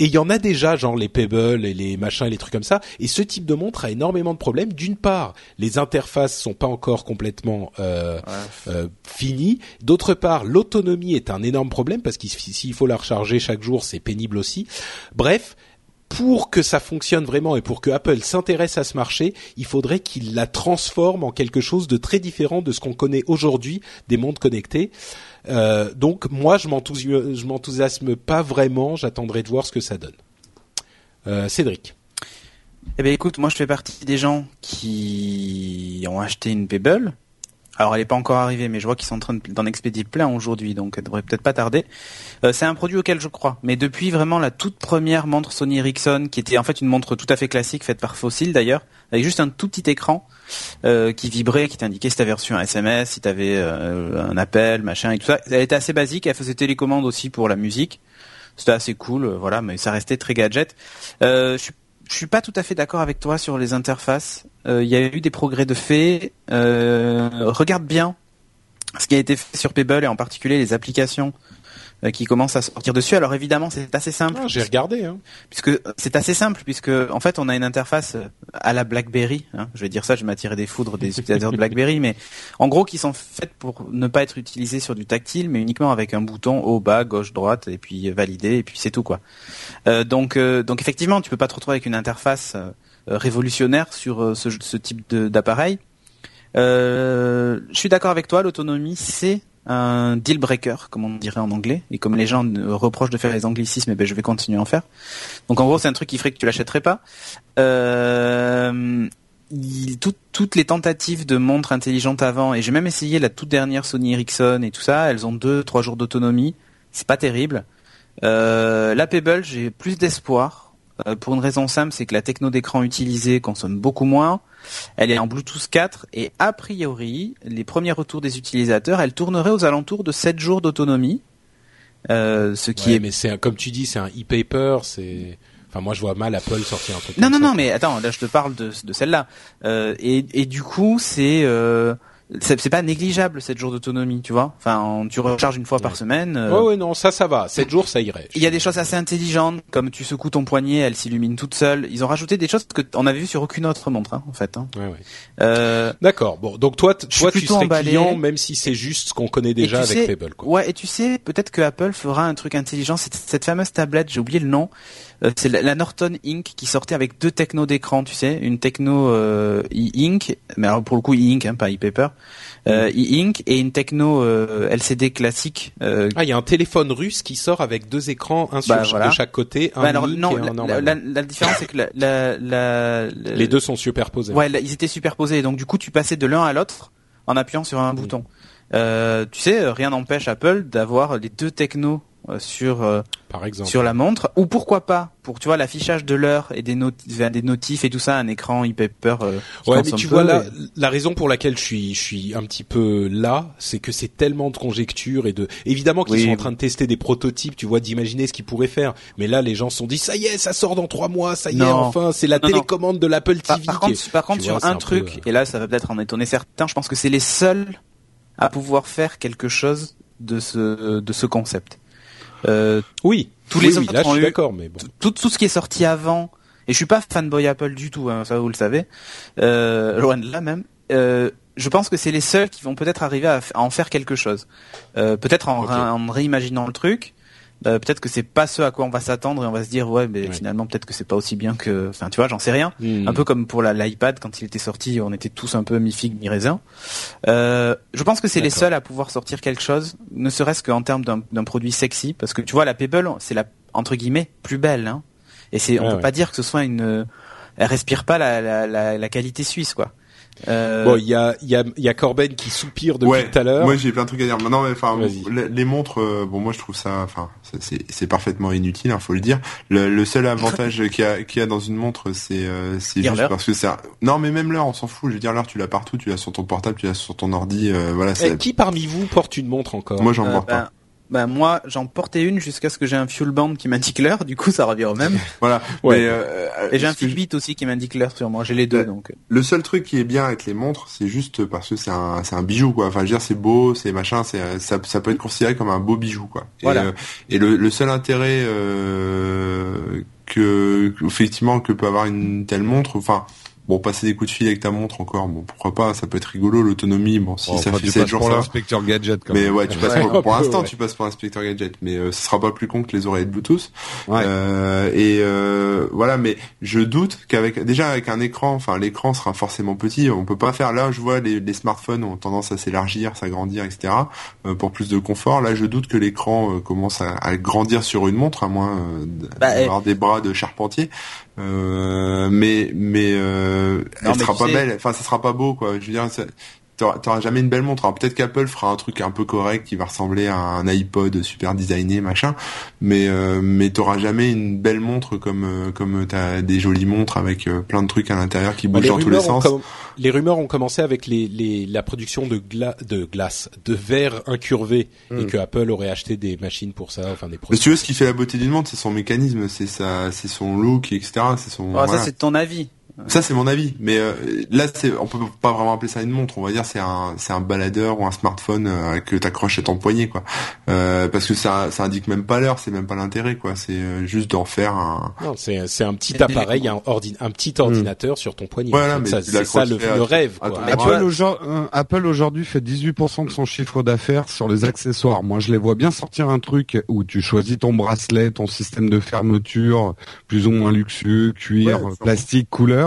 Et il y en a déjà, genre les Pebble et les machins et les trucs comme ça. Et ce type de montre a énormément de problèmes. D'une part, les interfaces sont pas encore complètement euh, euh, finies. D'autre part, l'autonomie est un énorme problème parce qu'il s'il faut la recharger chaque jour, c'est pénible aussi. Bref, pour que ça fonctionne vraiment et pour que Apple s'intéresse à ce marché, il faudrait qu'il la transforme en quelque chose de très différent de ce qu'on connaît aujourd'hui des montres connectées. Euh, donc moi, je m'enthousiasme pas vraiment. J'attendrai de voir ce que ça donne. Euh, Cédric. Eh ben écoute, moi je fais partie des gens qui ont acheté une Pebble alors elle n'est pas encore arrivée, mais je vois qu'ils sont en train d'en expédier plein aujourd'hui, donc elle devrait peut-être pas tarder. Euh, c'est un produit auquel je crois, mais depuis vraiment la toute première montre Sony Ericsson, qui était en fait une montre tout à fait classique, faite par Fossil d'ailleurs, avec juste un tout petit écran euh, qui vibrait, qui t'indiquait si t'avais reçu un SMS, si t'avais euh, un appel, machin et tout ça. Elle était assez basique, elle faisait télécommande aussi pour la musique. C'était assez cool, voilà, mais ça restait très gadget. je je suis pas tout à fait d'accord avec toi sur les interfaces. Euh, il y a eu des progrès de fait. Euh, regarde bien ce qui a été fait sur Pebble et en particulier les applications euh, qui commence à sortir dessus. Alors évidemment, c'est assez simple. Ah, j'ai regardé, hein. puisque c'est assez simple, puisque en fait, on a une interface à la BlackBerry. Hein. Je vais dire ça, je vais m'attirer des foudres des utilisateurs de BlackBerry, mais en gros, qui sont faites pour ne pas être utilisées sur du tactile, mais uniquement avec un bouton haut, bas, gauche, droite, et puis valider, et puis c'est tout quoi. Euh, donc, euh, donc effectivement, tu peux pas te retrouver avec une interface révolutionnaire sur ce, ce type d'appareil. je suis d'accord avec toi, l'autonomie c'est un deal breaker, comme on dirait en anglais. Et comme les gens reprochent de faire les anglicismes, eh ben je vais continuer à en faire. Donc en gros, c'est un truc qui ferait que tu l'achèterais pas. Euh, toutes les tentatives de montres intelligentes avant, et j'ai même essayé la toute dernière Sony Ericsson et tout ça, elles ont deux, trois jours d'autonomie. C'est pas terrible. Euh, la Pebble, j'ai plus d'espoir. Euh, pour une raison simple, c'est que la techno d'écran utilisée consomme beaucoup moins. Elle est en Bluetooth 4 et a priori, les premiers retours des utilisateurs, elle tournerait aux alentours de 7 jours d'autonomie. Euh, ce qui est mais c'est comme tu dis, c'est un e-paper, c'est Enfin, moi, je vois mal Apple sortir un truc. Non, non, non, mais attends, là, je te parle de, de celle-là. Euh, et, et du coup, c'est euh, c'est pas négligeable 7 jours d'autonomie, tu vois. Enfin, tu recharges une fois par semaine. Euh... Ouais, ouais, non, ça, ça va. 7 jours, ça irait. Il y a des choses assez intelligentes, comme tu secoues ton poignet, elle s'illumine toute seule. Ils ont rajouté des choses que on avait vu sur aucune autre montre, hein, en fait. Hein. Ouais, ouais. Euh... D'accord. Bon, donc toi, toi, tu serais client, même si c'est juste ce qu'on connaît déjà avec sais, Fable. Quoi. Ouais, et tu sais, peut-être que Apple fera un truc intelligent. Cette, cette fameuse tablette, j'ai oublié le nom. Euh, c'est la, Norton Ink qui sortait avec deux technos d'écran, tu sais, une techno euh, e-ink, mais alors pour le coup e-ink, hein, pas e-paper, euh, e-ink et une techno euh, LCD classique. Euh, ah, il y a un téléphone russe qui sort avec deux écrans, un bah, sur de chaque côté, un bah, alors, non, et un. La, la, différence c'est que la, la, la, *laughs* les deux sont superposés. Ouais, ils étaient superposés, donc du coup tu passais de l'un à l'autre en appuyant sur un mm. bouton. Euh, tu sais, rien n'empêche Apple d'avoir les deux technos euh, sur euh, par exemple. sur la montre. Ou pourquoi pas pour tu vois l'affichage de l'heure et des notifs des notifs et tout ça un écran e-paper euh, ouais mais tu vois là la raison pour laquelle je suis je suis un petit peu là c'est que c'est tellement de conjectures et de évidemment qu'ils sont en train de tester des prototypes tu vois d'imaginer ce qu'ils pourraient faire. Mais là les gens se sont dit ça y est ça sort dans trois mois ça y est enfin c'est la télécommande de l'Apple TV par, contre, par contre sur un, truc et là ça va peut-être en étonner certains je pense que c'est les seuls à pouvoir faire quelque chose de ce de ce concept. euh, oui, tous les autres d'accord, mais bon. tout, tout ce qui est sorti avant et je suis pas fanboy Apple du tout, hein, ça vous le savez, euh, loin de là même. Euh, je pense que c'est les seuls qui vont peut-être arriver à, en faire quelque chose. Euh, peut-être en, en, réimaginant le truc. Euh, peut-être que c'est pas ce à quoi on va s'attendre et on va se dire ouais mais finalement peut-être que c'est pas aussi bien que enfin tu vois j'en sais rien. Hmm. un peu comme pour l'iPad quand il était sorti on était tous un peu mi figue mi raisin euh, je pense que c'est les seuls à pouvoir sortir quelque chose ne serait-ce qu'en termes d'un produit sexy parce que tu vois la Pebble c'est la entre guillemets plus belle hein. Et c'est on peut pas dire que ce soit une elle respire pas la, la, la, la qualité suisse quoi euh... Bon, il y a, y, a, y a Corben qui soupire depuis tout à l'heure. Moi, j'ai plein de trucs à dire. Maintenant, enfin, les, montres, euh, bon, moi, je trouve ça, enfin, c'est parfaitement inutile, hein, faut le dire. Le, le seul avantage *laughs* qu'il y a, qu'il y a dans une montre, c'est, euh, c'est juste parce que ça. Non, mais même l'heure, on s'en fout. Je veux dire, l'heure, tu l'as partout, tu l'as sur ton portable, tu l'as sur ton ordi, euh, voilà. Et qui parmi vous porte une montre encore? Moi, j'en porte pas. Ben, bah moi j'en portais une jusqu'à ce que j'ai un fuel band qui m'indique l'heure, du coup ça revient au même. *laughs* voilà. Ouais. Euh, et j'ai un Fitbit aussi qui m'indique l'heure sur moi, j'ai les deux donc. Le seul truc qui est bien avec les montres, c'est juste parce que c'est un c'est un bijou quoi. Enfin je veux dire c'est beau, c'est machin, c'est ça ça peut être considéré comme un beau bijou quoi. Et, voilà. Euh, et le, le seul intérêt euh, que effectivement que peut avoir une telle montre, enfin Bon, passer des coups de fil avec ta montre encore, bon, pourquoi pas, ça peut être rigolo, l'autonomie, bon, si ça fait 7 jours pour l'inspecteur gadget quand Mais ouais, tu passes pour, pour l'instant, tu passes pour l'inspecteur gadget, mais euh, ce sera pas plus con que les oreilles de Bluetooth. Ouais. Euh, et euh, voilà, mais je doute qu'avec, déjà avec un écran, enfin, l'écran sera forcément petit, on peut pas faire, là, je vois les, les smartphones ont tendance à s'élargir, s'agrandir, etc., euh, pour plus de confort. Là, je doute que l'écran euh, commence à, à, grandir sur une montre, à moins bah, d'avoir des bras de charpentier. Euh, mais mais euh, elle sera pas belle. Enfin, ça sera pas beau, quoi. Je veux dire, t'auras jamais une belle montre. Alors peut-être qu'Apple fera un truc un peu correct qui va ressembler à un iPod super designé, machin. Mais euh, mais t'auras jamais une belle montre comme euh, comme t'as des jolies montres avec euh, plein de trucs à l'intérieur qui bah, bougent dans tous les sens. Les rumeurs ont commencé avec les, les la production de gla de glace, de verre incurvé, et hmm. que Apple aurait acheté des machines pour ça, enfin des produits. Mais tu veux, ce qui fait la beauté d'une montre, c'est son mécanisme, c'est sa, c'est son look, etc. C'est son. Ah, ça, c'est ton avis. Ça c'est mon avis, mais euh, là c'est on peut pas vraiment appeler ça une montre, on va dire c'est un c'est un baladeur ou un smartphone euh, que t'accroches à ton poignet quoi. Euh, parce que ça ça indique même pas l'heure, c'est même pas l'intérêt quoi, c'est euh, juste d'en faire un Non, c'est c'est un petit appareil, un, un petit ordinateur sur ton poignet. Voilà, mais c'est ça le, rêve quoi. Apple, aujourd'hui fait 18% de son chiffre d'affaires sur les accessoires. Moi, je les vois bien sortir un truc où tu choisis ton bracelet, ton système de fermeture plus ou moins luxueux, cuir, plastique, couleur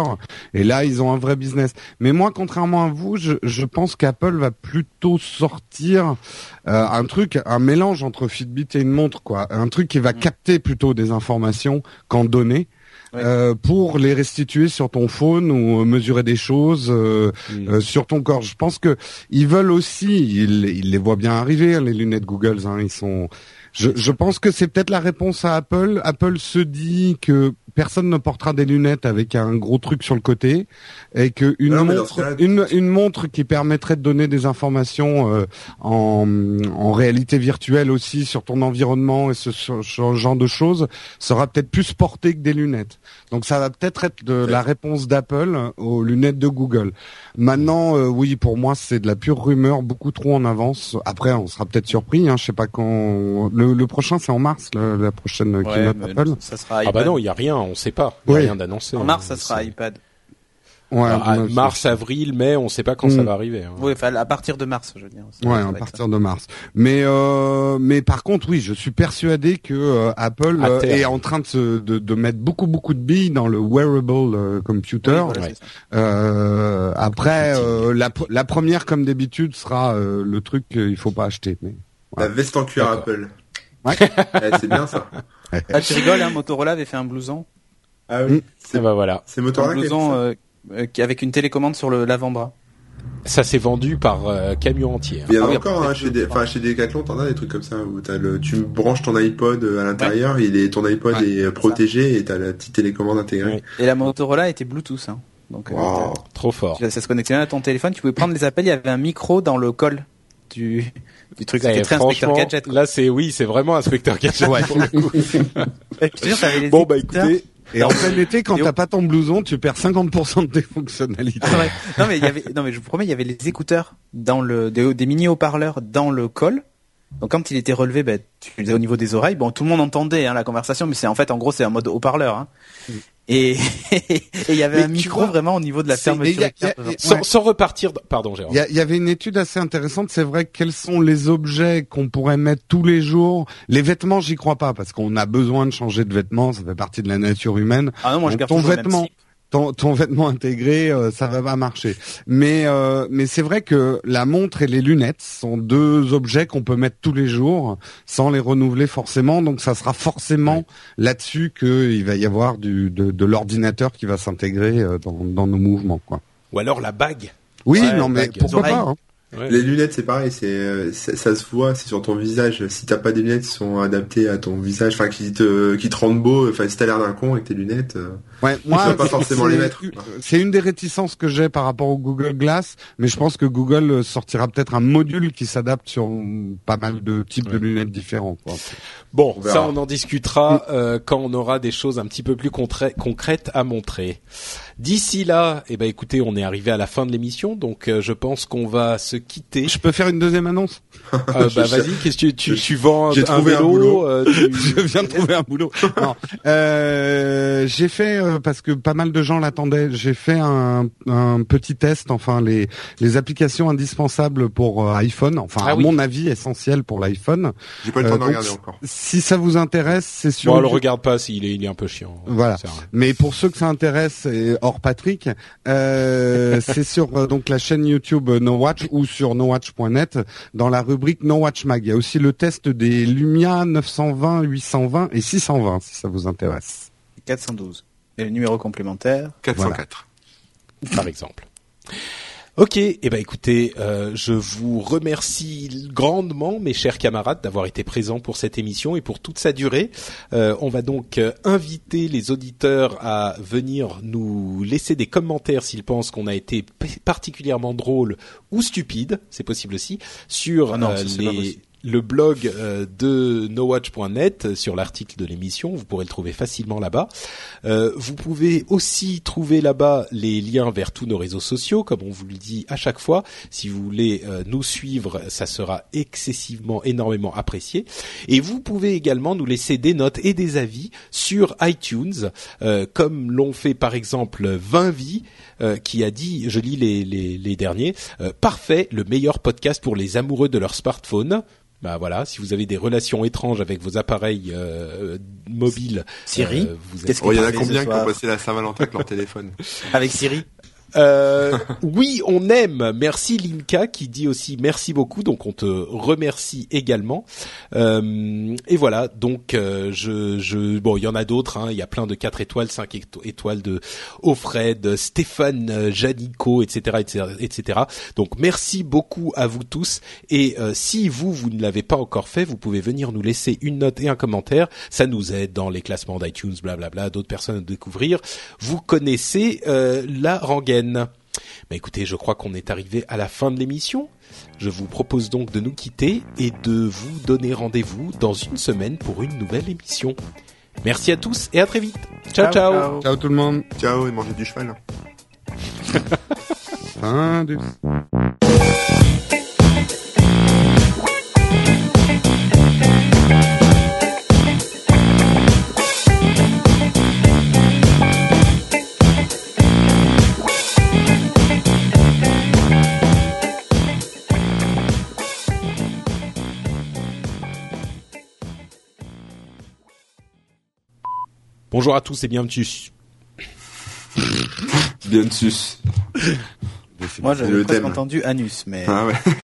et là, ils ont un vrai business. Mais moi, contrairement à vous, je, pense qu'Apple va plutôt sortir euh, un truc, un mélange entre Fitbit et une montre, quoi. Un truc qui va mm. capter plutôt des informations qu'en donner. Euh, pour les restituer sur ton phone ou mesurer des choses euh, mm. sur ton corps. Je pense que ils veulent aussi, ils, les voient bien arriver hein, les lunettes Google. Hein, ils sont. Je, je pense que c'est peut-être la réponse à Apple. Apple se dit que personne ne portera des lunettes avec un gros truc sur le côté et que une montre, une, montre qui permettrait de donner des informations euh, en, en réalité virtuelle aussi sur ton environnement et ce, genre de choses sera peut-être plus portée que des lunettes. Donc ça va peut-être être de la réponse d'Apple aux lunettes de Google. Maintenant, euh, oui, pour moi, c'est de la pure rumeur, beaucoup trop en avance. Après, on sera peut-être surpris. Hein, je sais pas quand. Le, prochain, c'est en mars, la prochaine keynote Apple. Ça sera ah bah non, il y a rien on sait pas. Il a rien d'annoncé. En mars, ça sera iPad. Ouais, mars, avril, mai, on sait pas quand ça mm. va arriver. Hein. Oui, enfin à partir de mars, je veux dire. Ouais, à partir de mars. Mais euh, mais par contre, oui, je suis persuadé que euh, Apple euh, est en train de, de, de mettre beaucoup beaucoup de billes dans le wearable euh, computer. euh, après, la, la première, comme d'habitude, sera le truc qu'il faut pas acheter. Mais, La veste en cuir Apple. Ouais. *laughs* Eh, c'est bien ça. *laughs* Ah, tu rigoles, hein, Motorola avait fait un blouson. Ah oui. C'est bah voilà. C'est Motorola. Un blouson euh, euh, avec une télécommande sur le l'avant-bras. Ça s'est vendu par euh, camion entier. Il y en a ah encore hein, chez des, enfin chez Decathlon, t'en as des trucs comme ça où t'as le, tu branches ton iPod à l'intérieur, il est, ton iPod est protégé et t'as la petite télécommande intégrée. Et la Motorola était Bluetooth, hein. Donc, trop fort. Ça se connectait à ton téléphone, tu pouvais prendre les appels, il y avait un micro dans le col du, du truc. C'était très inspecteur gadget. Là, c'est oui, c'est vraiment inspecteur gadget. Ouais. pour le coup. *laughs* les bon bah écoutez. Et en plein *laughs* été, quand t'as pas ton blouson, tu perds 50% de tes fonctionnalités. Ah non mais il y avait, non mais je vous promets, il y avait les écouteurs dans le des, des mini haut-parleurs dans le col. Donc quand il était relevé, ben, tu au niveau des oreilles, bon tout le monde entendait hein, la conversation, mais c'est en fait en gros c'est un mode haut-parleur. Hein. Mm. Et il y avait un micro vraiment au niveau de la fermeture. sans, repartir, pardon, Jérôme. Il y, avait une étude assez intéressante. C'est vrai quels sont les objets qu'on pourrait mettre tous les jours? Les vêtements, j'y crois pas parce qu'on a besoin de changer de vêtements. Ça fait partie de la nature humaine. Ah non, moi je garde ton vêtement ton, ton vêtement intégré, euh, ça va pas marcher. Mais euh, mais c'est vrai que la montre et les lunettes sont deux objets qu'on peut mettre tous les jours sans les renouveler forcément. Donc ça sera forcément là-dessus qu'il va y avoir du, de, de l'ordinateur qui va s'intégrer euh, dans, dans nos mouvements, quoi. Ou alors la bague. Oui, non mais pourquoi pas hein. Les lunettes, c'est pareil, c'est euh, ça, se voit, c'est sur ton visage. Si t'as pas des lunettes qui sont adaptées à ton visage, enfin qui te qui te rendent beau, enfin si t'as l'air d'un con avec tes lunettes, euh, ouais, moi, tu vas pas forcément les mettre. C'est une des réticences que j'ai par rapport au Google Glass, mais je pense que Google sortira peut-être un module qui s'adapte sur pas mal de types de lunettes différents. Quoi. Bon, ça on en discutera euh, quand on aura des choses un petit peu plus concrètes à montrer. D'ici là, eh ben écoutez, on est arrivé à la fin de l'émission, donc euh, je pense qu'on va se quitter. Je peux faire une deuxième annonce *laughs* *laughs* euh, Bah vas-y, qu'est-ce que tu, tu, vends un, un vélo euh, *laughs* Je viens de trouver un boulot. j'ai fait parce que pas mal de gens l'attendaient. J'ai fait un, un, petit test, enfin les les applications indispensables pour iPhone, enfin ah à mon avis essentielles pour l'iPhone. J'ai pas le temps de regarder encore. Si ça vous intéresse, c'est sur. Bon, le regarde pas, s'il est il est un peu chiant. Voilà. Mais pour ceux que ça intéresse, et Patrick. Euh, *laughs* c'est sur euh, donc la chaîne YouTube No Watch ou sur nowatch.net dans la rubrique No Watch Mag. Il y a aussi le test des Lumia 920, 820 et 620 si ça vous intéresse. 412. Et le numéro complémentaire? 404. Par exemple. Ok, eh ben écoutez, euh, je vous remercie grandement, mes chers camarades, d'avoir été présents pour cette émission et pour toute sa durée. Euh, on va donc euh, inviter les auditeurs à venir nous laisser des commentaires s'ils pensent qu'on a été particulièrement drôle ou stupide, c'est possible aussi, sur ah les le blog euh, de nowatch.net sur l'article de l'émission. Vous pourrez le trouver facilement là-bas. Euh, vous pouvez aussi trouver là-bas les liens vers tous nos réseaux sociaux, comme on vous le dit à chaque fois. Si vous voulez euh, nous suivre, ça sera excessivement, énormément apprécié. Et vous pouvez également nous laisser des notes et des avis sur iTunes, comme l'ont fait par exemple 20 vies, qui a dit, je lis les, les, les derniers, parfait, le meilleur podcast pour les amoureux de leur smartphone. Bah voilà, si vous avez des relations étranges avec vos appareils euh, mobiles, Siri, euh, vous êtes... oh, il y en a combien qui ont passé la Saint-Valentin avec leur téléphone? Avec Siri euh, oui, on aime. Merci Linka qui dit aussi merci beaucoup. Donc on te remercie également. Euh, et voilà. Donc euh, je, je, bon, il y en a d'autres. Hein. Il y a plein de 4 étoiles, 5 étoiles de Offred, Stéphane Janico, etc., etc., etc. Donc merci beaucoup à vous tous. Et si vous vous ne l'avez pas encore fait, vous pouvez venir nous laisser une note et un commentaire. Ça nous aide dans les classements d'iTunes, blablabla. D'autres personnes à découvrir. Vous connaissez la rengaine bah écoutez, je crois qu'on est arrivé à la fin de l'émission. Je vous propose donc de nous quitter et de vous donner rendez-vous dans une semaine pour une nouvelle émission. Merci à tous et à très vite. Ciao ciao. Ciao, tout le monde. Ciao et mangez du cheval. fin de... Bonjour à tous et bienvenue. bienvenue. Moi, j'avais pas entendu anus, mais. Ah ouais.